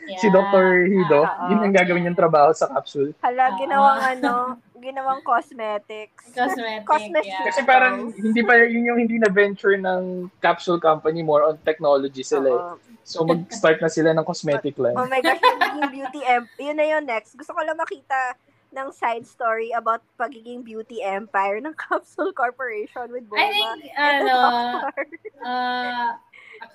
si, solution. Yeah. si Dr. Hido. Ah, Yun ang gagawin niyang trabaho sa capsule. Hala, ginawang ano, ginawang cosmetics. Cosmetic, Cosmetic. yeah. Kasi parang hindi pa yun yung hindi na venture ng capsule company, more on technology sila. eh. Oo. So mag-start na sila ng cosmetic line. Oh my gosh, pagiging beauty em- Yun na yun next. Gusto ko lang makita ng side story about pagiging beauty empire ng Capsule Corporation with Bulma. I think, ano, uh,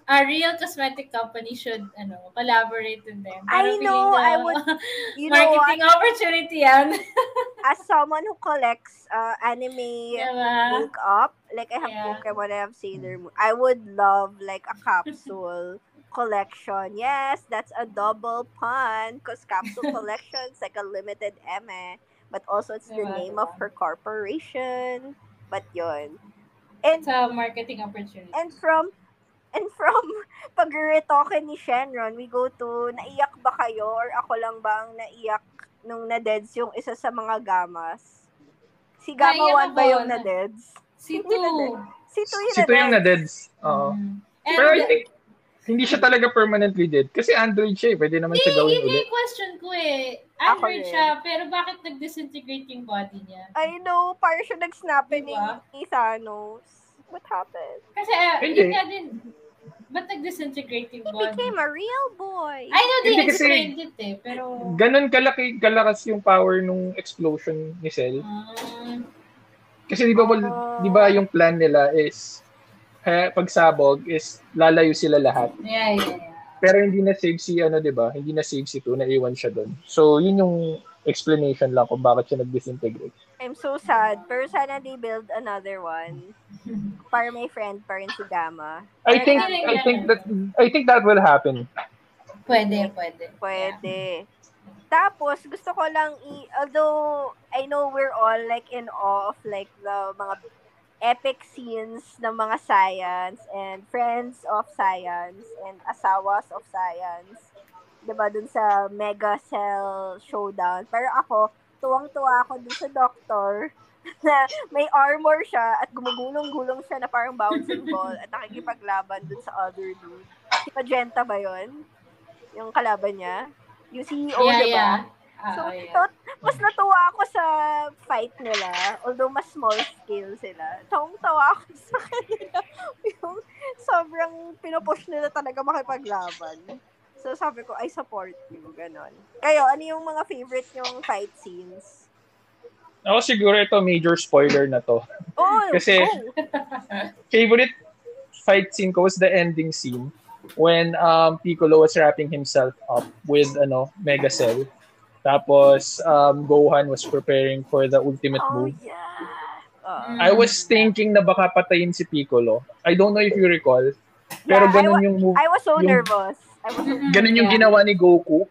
a real cosmetic company should, ano, collaborate with them. I know, feeling I would- You know what? marketing opportunity yan. As someone who collects uh, anime diba? makeup, like I have Yeah. Pokemon, I have Sailor Moon, I would love like a capsule collection. Yes, that's a double pun because capsule collection is like a limited eme, but also it's the Diba, name of her corporation. But yun. And a marketing opportunity. and from and from pag-retoke ni Shenron, we go to naiyak ba kayo or ako lang ba ang naiyak nung na-deads yung isa sa mga gamas? Si Gama Naiyak 1 ba ako, yung na- na-deads? Si Hindi na Tu. Si Tu yung Si Ito yung na-deads. na-deads. Oo. Mm. And, Pero I think, hindi siya talaga permanently dead. Kasi Android siya eh. Pwede naman siya gawin ulit. yung question ko eh. Ako Android rin. siya, pero bakit nag-disintegrate yung body niya? I know, parang siya nag-snapping Diba? ni Thanos. What happened? Kasi, uh, Hindi. yun nga din, ba't nag-disintegrate yung He body? became a real boy. I know they Hindi kasi- explained it eh, pero... Ganon kalaki, kalakas yung power nung explosion ni Cell. Um, Kasi di ba, Oh. di ba yung plan nila is eh, pagsabog is lalayo sila lahat. yeah, yeah, yeah. Pero hindi na save si ano, 'di ba? Hindi na save si Tu, naiwan siya doon. So, yun yung explanation lang kung bakit siya nag-disintegrate. I'm so sad. Pero sana they build another one. Para may friend pa rin si Gama. I think I think that I think that will happen. Pwede, pwede. Pwede. Tapos, gusto ko lang i... Although, I know we're all like in awe of like the mga epic scenes ng mga science and friends of science and asawas of science. Diba, dun sa Mega Cell Showdown. Pero ako, tuwang-tuwa ako dun sa Doctor na may armor siya at gumugulong-gulong siya na parang bouncing ball at nakikipaglaban dun sa other dude. Si Magenta ba yon Yung kalaban niya? Yung CEO, yeah, diba? yeah. Ah, So, oh, yeah. tot- mas natuwa ako sa fight nila. Although mas small scale sila. Tawang-tawa ako sa kanila. Yung sobrang pinupush nila talaga makipaglaban. So sabi ko, I support you. Ganon. Kayo, ano yung mga favorite yung fight scenes? Ako siguro ito major spoiler na to. Oh, Kasi- oh. Favorite fight scene ko was the ending scene when um, Piccolo was wrapping himself up with ano Mega Cell. Tapos um, Gohan was preparing for the ultimate Oh, move. yeah. Uh, I was thinking na baka patayin si Piccolo. I don't know if you recall. Pero Yeah, I ganun wa- yung move. I was so yung- nervous. So Ganun yung Yeah. ginawa ni Goku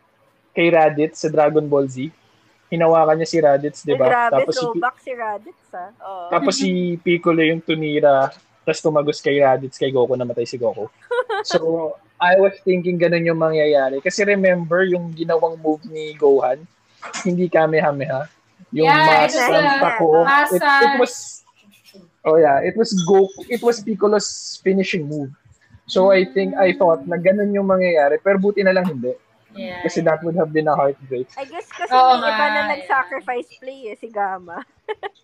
kay Raditz sa Dragon Ball Z. Hinawakan niya si Raditz, di ba? Grabe, Tapos si, throwback si Raditz, ah. Oo. tapos si Piccolo yung tunira, tapos tumagos kay Raditz, kay Goku, namatay si Goku. So, I was thinking ganun yung mangyayari. Kasi remember, yung ginawang move ni Gohan, hindi Kamehameha. Yung Yeah, mas it it was, oh yeah, it was Goku, it was Piccolo's finishing move. So, I think, I thought na ganun yung mangyayari. Pero buti na lang hindi. Yeah. Kasi that would have been a heartbreak. I guess kasi Oo may iba nga, na nag-sacrifice play eh, si Gama.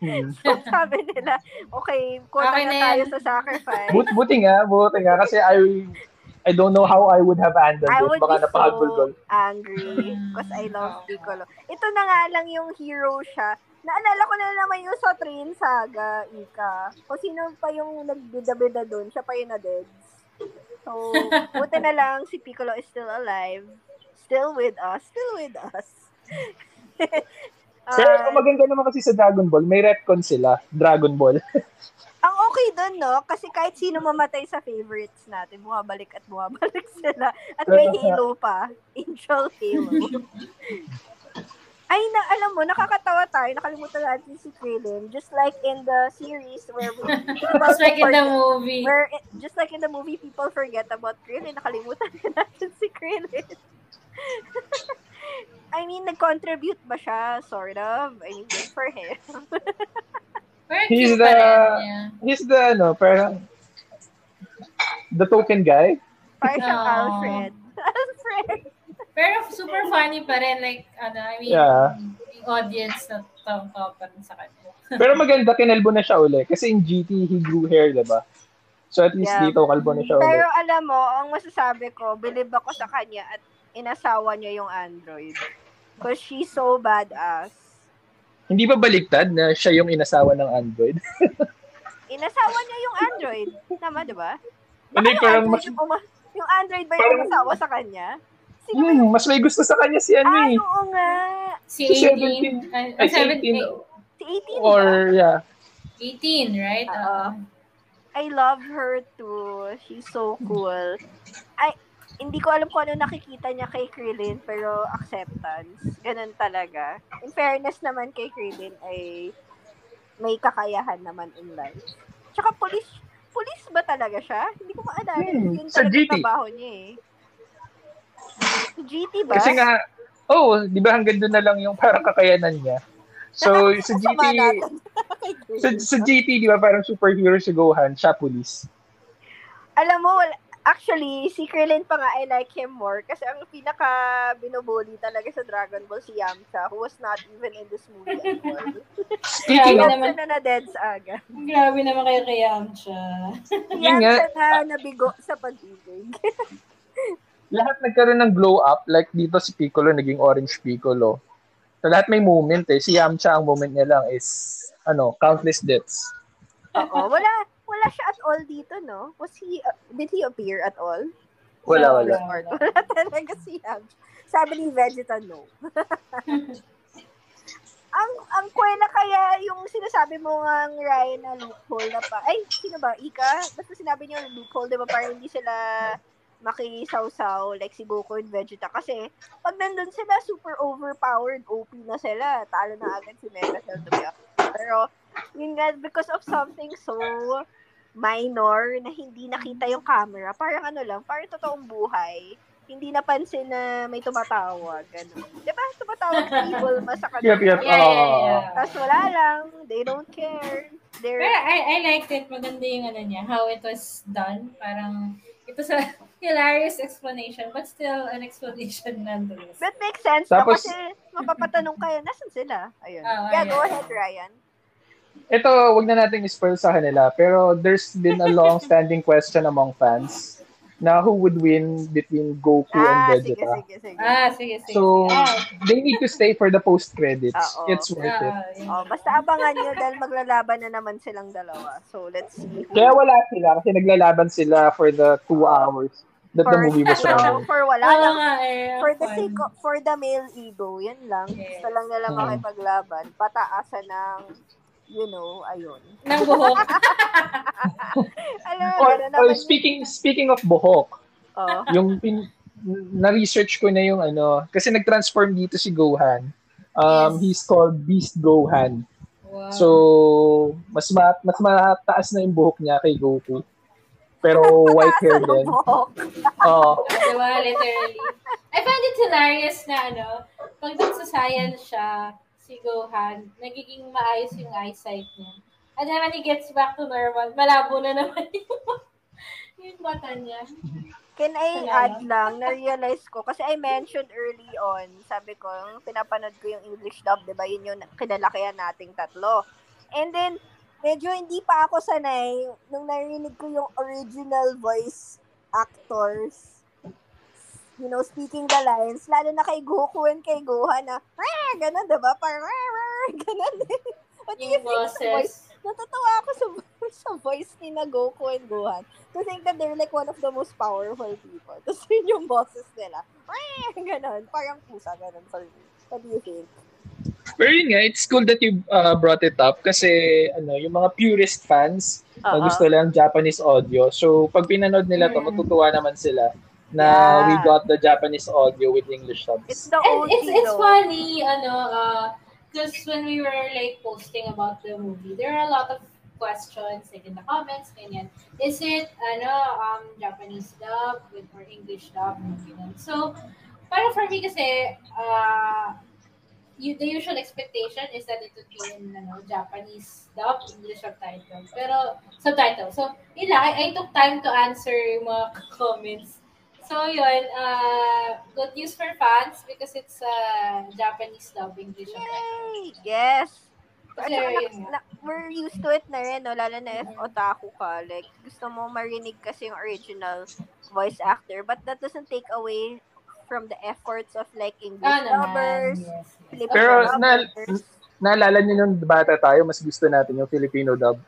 Hmm. So sabi nila, okay, quota Okay na na tayo sa sacrifice. But, buti nga, buti nga. Kasi I I don't know how I would have handled I it. would Baka be napakagulgol. so angry because I love Piccolo. Ito na nga lang yung hero siya. Naalala ko na naman yung sa Train Saga, Ika. Kung sino pa yung nagbida-bida doon, siya pa yung na-deads. So, buti na lang si Piccolo is still alive. Still with us. Still with us. Ah, ang maganda naman kasi sa Dragon Ball, may retcon sila. Dragon Ball. Ang okay doon, no? Kasi kahit sino mamatay sa favorites natin, bumabalik at bumabalik sila. At may Halo pa. Angel Halo. Ay, na, alam mo, nakakatawa tayo. Nakalimutan natin si Krillin. Just like in the series where we, people Just like in the movie. where just like in the movie, people forget about Krillin. Nakalimutan natin si Krillin. I mean, nag-contribute ba siya? Sort of. I mean, good for him. He's the-. He's the, ano, parang, the token guy. Parang siyang. Alfred. Alfred! Pero super funny pa rin. Like, ano, I mean, Yeah. yung audience na tawang-tawa pa rin sa kanya. Pero maganda, kinalbo na siya uli. Kasi in GT, he grew hair, diba? So at least Yeah. dito, kalbo na siya uli. Pero alam mo, ang masasabi ko, believe ako sa kanya at inasawa niya yung android. Because she's so badass. Hindi ba baliktad na siya yung inasawa ng android? Inasawa niya yung android. Tama, di ba? Hindi, yung parang android mas, yung, yung android ba yung parang- umasawa sa kanya? Hmm, mas may gusto sa kanya si ano Ay, eh. oo nga. Si Si 18. 17. Ay, Ay, 17. 18. Si 18 Or, ba? yeah. 18, right? Oo. Oo. I love her too. She's so cool. Ay, hindi ko alam kung ano nakikita niya kay Krillin, pero acceptance. Ganun talaga. In fairness naman kay Krillin ay may kakayahan naman in life. Tsaka police, police ba talaga siya? Hindi ko maalala. Hmm, Yun sa talaga GT. trabaho niya eh. GT ba? Kasi nga, oh, di ba hanggang doon na lang yung parang kakayanan niya. So, sa GT, sa, sa GT, di ba parang superhero si Gohan, siya police. Alam mo, wala, actually, si Krillin pa nga, I like him more. Kasi ang pinaka binubuli talaga sa Dragon Ball si Yamcha, who was not even in this movie all. Speaking of, naman. Yamcha na na-deads aga. Grabe naman kayo kay Yamcha. Yamcha na nabigo sa pag-ibig. lahat nagkaroon ng glow up, like dito si Piccolo, naging orange Piccolo. So lahat may moment eh. Si Yamcha, ang moment niya lang is, ano, countless deaths. Oo, wala wala siya at all dito, no? Was he, uh, did he appear at all? Wala, Sa wala. Discord? Wala talaga si Yamcha. Sabi ni Vegeta, no. ang ang kwela kaya yung sinasabi mo nga Ryan na loophole na pa. Ay, sino ba? Ika? Basta sinabi niyo loophole, di ba? Parang hindi sila makisawsaw like si Goku and Vegeta. Kasi pag nandun sila, super overpowered, OP na sila. Talo na agad si Mega Cell to be honest. Pero, yun nga, because of something so minor na hindi nakita yung camera, parang ano lang, parang totoong buhay. Hindi napansin na may tumatawag. Ganun. Di ba? Tumatawag si Evil ma sa kanila. Yep, yep. Yeah, yeah, yeah. Tapos wala lang. They don't care. They're, Pero I, I liked it. Maganda yung ano niya, how it was done. Parang, ito sa hilarious explanation, but still an explanation nonetheless. That makes sense. Tapos- no? Kasi mapapatanong kayo, nasan sila? Ayun. Oh, yeah, go ahead, Ryan. Ito, wag na nating spoil sa kanila, pero there's been a long-standing question among fans na who would win between Goku Ah, and sige, Vegeta. sige, sige. Ah, sige, sige. So, Ah, they need to stay for the post-credits. Oo. It's worth it. ah, yun. Oh, basta abangan nyo dahil maglalaban na naman silang dalawa. So, let's see. Kaya wala sila kasi naglalaban sila for the two hours that the For- movie was no, running. for wala Oo lang. eh. For the fun. sake of, for the male ego, yan lang. Yes. Gusto lang nila Mm. makipaglaban. Pataasan ng, you know, ayun. Ng buhok. Alam mo, Or, or speaking speaking of buhok, yun. Oh. yung pin, na-research ko na yung ano, kasi nag-transform dito si Gohan. Um, Yes. He's called Beast Gohan. Wow. So, mas ma- mas mataas na yung buhok niya kay Goku. Pero white hair din. Oo. Diba? Literally. I find it hilarious na ano, pag nagsascience siya, si Gohan, nagiging maayos yung eyesight niya. And then when he gets back to normal, malabo na naman yung, yung mata niya. Can I add lang, na-realize ko, kasi I mentioned early on, sabi ko, yung pinapanood ko yung English dub, di ba, yun yung kinalakihan nating tatlo. And then, medyo hindi pa ako sanay nung narinig ko yung original voice actors, you know, speaking the lines, lalo na kay Goku and kay Gohan na, "Rah!" ganun, di ba? Parang, "Rah, rah," ganun. What do you think sa voice? Natutuwa ako sa, sa voice ni na Goku and Gohan to think that they're like one of the most powerful people. Tapos yun yung bosses nila. "Wah!" Ganon. Parang pusa. Ganon for me. What do you think? Pero yun nga, it's cool that you uh, brought it up kasi ano, yung mga purist fans na Oo. gusto lang Japanese audio. So, pag pinanood nila to, Mm. matutuwa naman sila na Yeah. we got the Japanese audio with English subs. It's the And it's it's though. funny, ano, uh, because when we were like posting about the movie, there are a lot of questions like in the comments, ganyan. Is it ano um Japanese dub with or English dub? Ganyan. So, para for me kasi uh, you, the usual expectation is that it would be in ano, Japanese dub, English subtitle. Pero, subtitle. So, yun lang, I, I took time to answer yung mga comments. So, yun, uh, good news for fans because it's uh, Japanese dub, English. Yay! Yes! Kasi, na, na, we're used to it na rin, no? lalo na if otaku ka. Like, gusto mo marinig kasi yung original voice actor. But that doesn't take away from the efforts of like English Ah, dubbers, Yes, yes. Filipino Pero, na- dubbers. Naalala niyo nung bata tayo, mas gusto natin yung Filipino dub.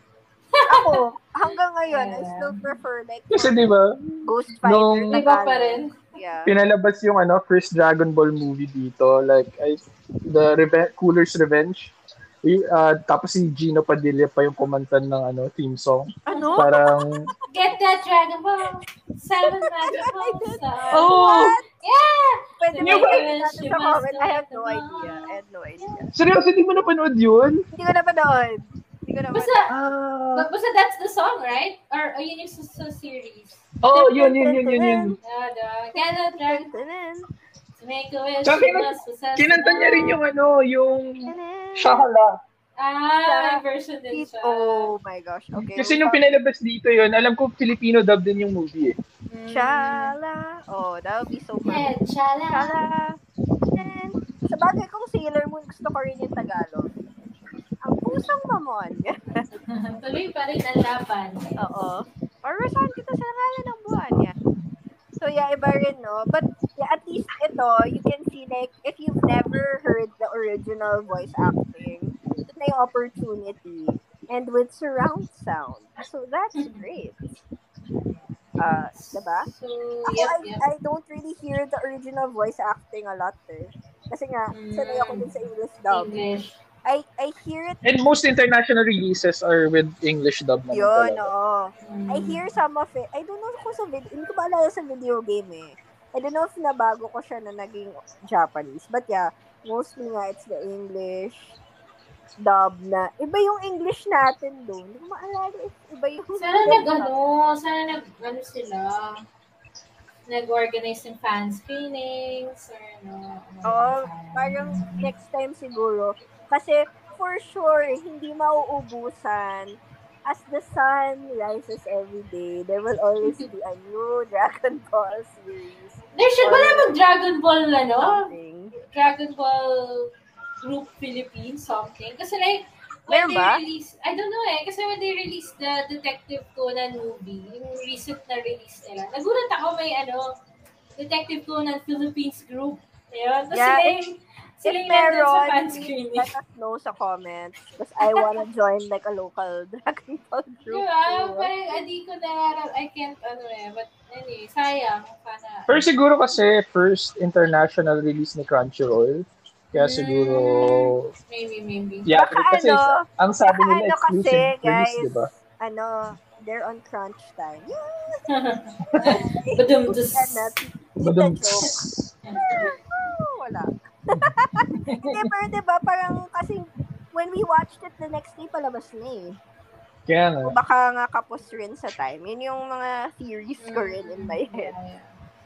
Ako, hanggang ngayon, I Yeah. still prefer like Kasi di ba, Ghost Fighter. nung- Iba Tagalog. pa rin. Yeah. pinalabas yung ano, first Dragon Ball movie dito, like, I, the Reve- Cooler's Revenge. Y- uh, tapos si Gino Padilla pa yung kumanta ng ano, theme song. Ano? Parang, Get that Dragon Ball! Seven Dragon Balls! Uh, oh, Yeah! Pwede Hindi ba- natin sa comment. I have no idea. I have no idea. seryoso, di mo napanood yun? Hindi ko napanood. Basta, but, basta that's the song, right? Or, or yun yung sa, sa series? Oh, yun, yun, yun, yun, yun. Uh, Tanan, to make a wish. Tsaka you kinan- must possess Kinanta niya rin yung ano, yung. Shahala. Ah, version din siya. Oh my gosh. Okay. Kasi nung pinalabas dito yun, alam ko Filipino dub din yung movie eh. Mm. Shala. Oh, that would be so fun. Head, chala. Shala. Tanan. Sa bagay kong Sailor Moon, gusto ko rin yung Tagalog. Pusang mamon. Tuloy pa rin ang laban. Oo. Or saan kita sa ngalan ng buwan. Yeah. So yeah, iba rin, no? But yeah, at least ito, you can see like, if you've never heard the original voice acting, ito na yung opportunity. And with surround sound. So that's great. Uh, diba? So, Ako, yep, I, yep. I don't really hear the original voice acting a lot eh. Kasi nga, sanay ako dun sa English dub. English. I I hear it And most international releases are with English dub naman yun, oo. Mm. I hear some of it. I don't know kung sa video, hindi ko maalala sa video game eh. I don't know if nabago ko siya na naging Japanese. But yeah, mostly nga it's the English dub na. Iba yung English natin doon. Hindi ko maalala if iba yung Sana nag, ano, sana nag, ano sila, nag-organize ng fan screenings or ano. ano Oo, sana. parang next time siguro. Kasi for sure, hindi mauubusan. As the sun rises every day, there will always be a new Dragon Ball series. There should wala mag Dragon Ball ano? Something. Dragon Ball Group Philippines something. Kasi like, when Meron they ba? release, I don't know eh, kasi when they released the Detective Conan movie, yung recent na release nila, nagulat ako may ano, Detective Conan Philippines Group. Ayun. Tapos Yeah, yung, sila yung nandun sa meron, fan screening. let us know sa comments. Because I wanna join like a local Dragon Ball group. Diba? Parang hindi ko na, I can't, ano eh, but anyway, sayang. Sana. Pero siguro kasi first international release ni Crunchyroll. Kaya siguro, Maybe, maybe. yeah, Baka kasi ano, ang sabi nila ano kasi, exclusive release, guys, di ba? ano, they're on crunch time. Badum. Ano, Badum. Wala. Hindi, pero diba, parang kasi when we watched it the next day, palabas na eh. Kaya nga. O baka nga kapos rin sa time. Yun yung mga theories ko rin in my head.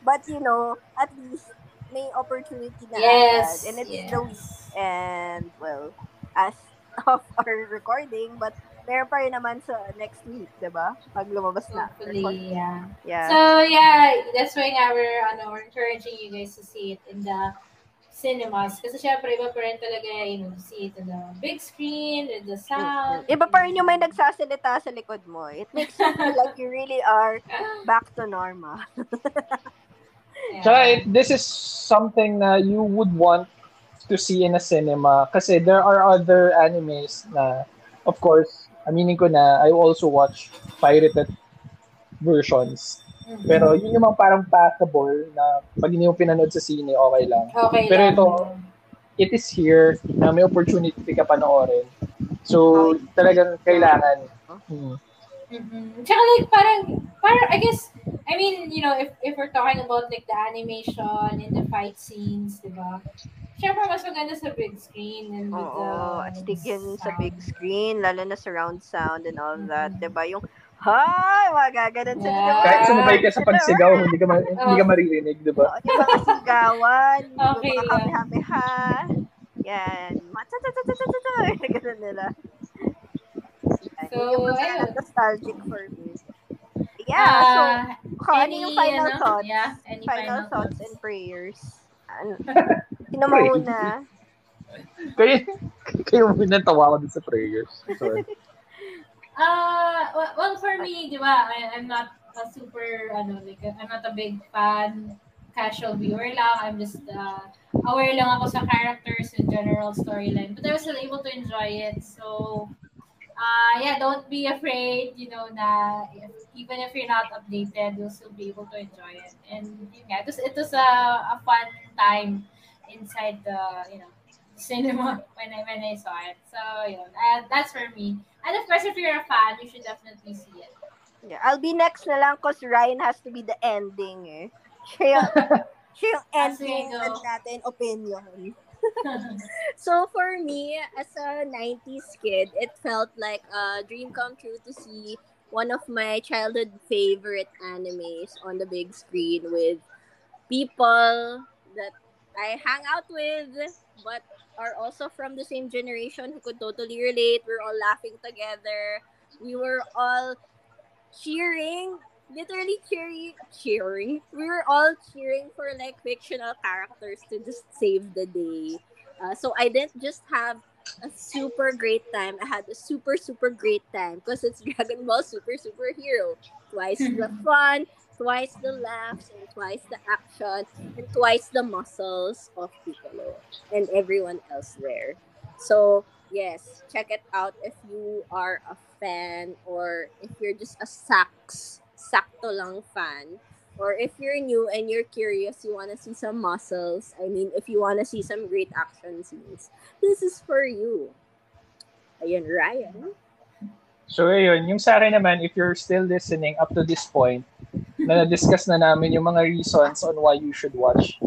But you know, at least may opportunity na Yes. agad. And it's yes. the week. And, well, as of our recording, but meron pa rin naman sa next week, di ba? Pag lumabas na. Hopefully, yeah. Yeah. So yeah, that's why nga we're, ano, we're encouraging you guys to see it in the cinemas. Kasi syempre, iba pa rin talaga, to see it in the big screen, with the sound. Iba pa rin yung may nagsasalita sa likod mo. It makes you feel like you really are back to normal. Yeah. It, this is something na you would want to see in a cinema kasi there are other animes na, of course, aminin ko na, I also watch pirated versions. Pero yun yung mga parang passable na pag hindi mo pinanood sa sine, okay lang. Okay Pero lang. ito, it is here na may opportunity ka panoorin. So, talagang kailangan. Hmm. Mhm. Tsaka like, parang, parang, I guess, I mean, you know, if, if we're talking about like the animation and the fight scenes, di ba? Syempre, mas maganda sa big screen and with the Oo, astig yun sa big screen, lalo na surround sound and all that, 'di ba? Yung Hoy, magaganon sa yeah. Kahit sumabay ka sa pagsigaw, hindi ka, ma- oh. hindi ka oh. maririnig, di ba? Oo, yung mga sigawan, okay, yung mga kamehameha. Yan. Matatatatata. Ganun nila. So, yung mas nostalgic for me. Yeah, uh, so, ko, ano any, ano yung final ano, thoughts? Yeah, any final, final thoughts, thoughts and prayers. Ano, sino mauna? kayo, kayo muna tawawan sa prayers. Sorry. Uh, well, for me, di ba, I, I'm not a super, ano, like, I'm not a big fan, casual viewer lang. I'm just uh, aware lang ako sa characters and general storyline. But I was still able to enjoy it. So, uh, yeah, don't be afraid, you know, na if, even if you're not updated, you'll still be able to enjoy it. And nga, it was, it was a, a fun time inside the, you know, cinema when I when I saw it. So, yun, uh, that's for me. And of course, if you're a fan, you should definitely see it. Yeah, I'll be next na lang cause Ryan has to be the ending eh. Siya yung, siya yung ending sige, go. ano natin, opinion. So for me, as a 90s kid, it felt like a dream come true to see one of my childhood favorite animes on the big screen with people that I hang out with, but are also from the same generation who could totally relate. We're all laughing together. We were all cheering, literally cheering, cheering. We were all cheering for like fictional characters to just save the day. Uh, so I didn't just have a super great time. I had a super super great time because it's Dragon Ball Super Superhero. Twice the fun, twice the laughs, and twice the action, and twice the muscles of Piccolo and everyone else there. So yes, check it out if you are a fan or if you're just a sax sakto lang fan or if you're new and you're curious, you want to see some muscles, I mean, if you want to see some great action scenes, this is for you. Ayun, Ryan. So, ayun, yung sa akin naman, if you're still listening up to this point, na na-discuss na namin yung mga reasons on why you should watch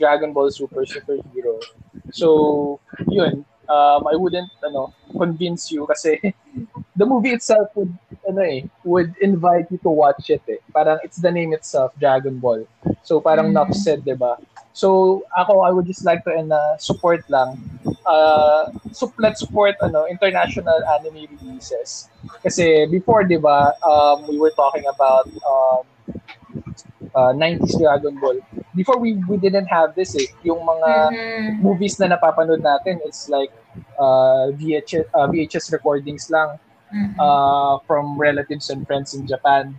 Dragon Ball Super Superhero. So, yun, um, I wouldn't, ano, convince you kasi the movie itself would, ano eh, would invite you to watch it eh. Parang it's the name itself, Dragon Ball. So, parang Mhm. enough said, di ba? So, ako, I would just like to uh, support lang. Uh, so, let's support ano, international anime releases. Kasi before, di ba, um, we were talking about um, uh, 90s Dragon Ball. Before we we didn't have this eh. Yung mga Mhm. movies na napapanood natin, it's like uh, VHS, uh, VHS recordings lang Mhm. uh, from relatives and friends in Japan.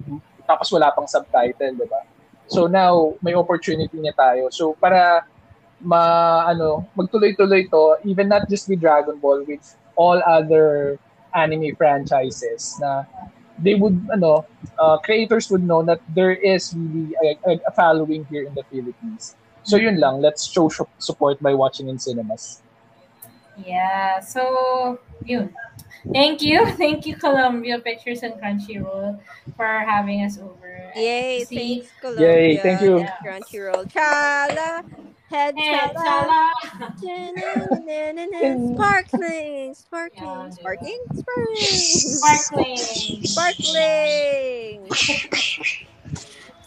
Tapos wala pang subtitle, di ba? So now, may opportunity niya tayo. So para ma ano, magtuloy-tuloy to, even not just with Dragon Ball, with all other anime franchises na they would ano uh, creators would know that there is really a, a, following here in the Philippines. So yun lang, let's show sh- support by watching in cinemas. Yeah, so yun. Thank you. Thank you, Columbia Pictures and Crunchyroll for having us over. Yay, See? thanks, Columbia. Yay, thank you. Crunchyroll. Chala, head Hey, chala. chala. Sparkling, sparkling, Yeah, sparkling, sparkling, Sparkling. sparkling.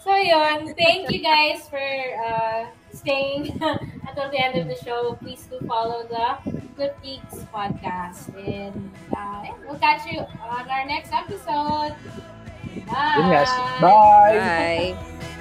So yun, thank you guys for uh, staying until the end of the show. Please do follow the Good Geeks podcast. And uh, we'll catch you on our next episode. Bye. Yun. Bye! Bye.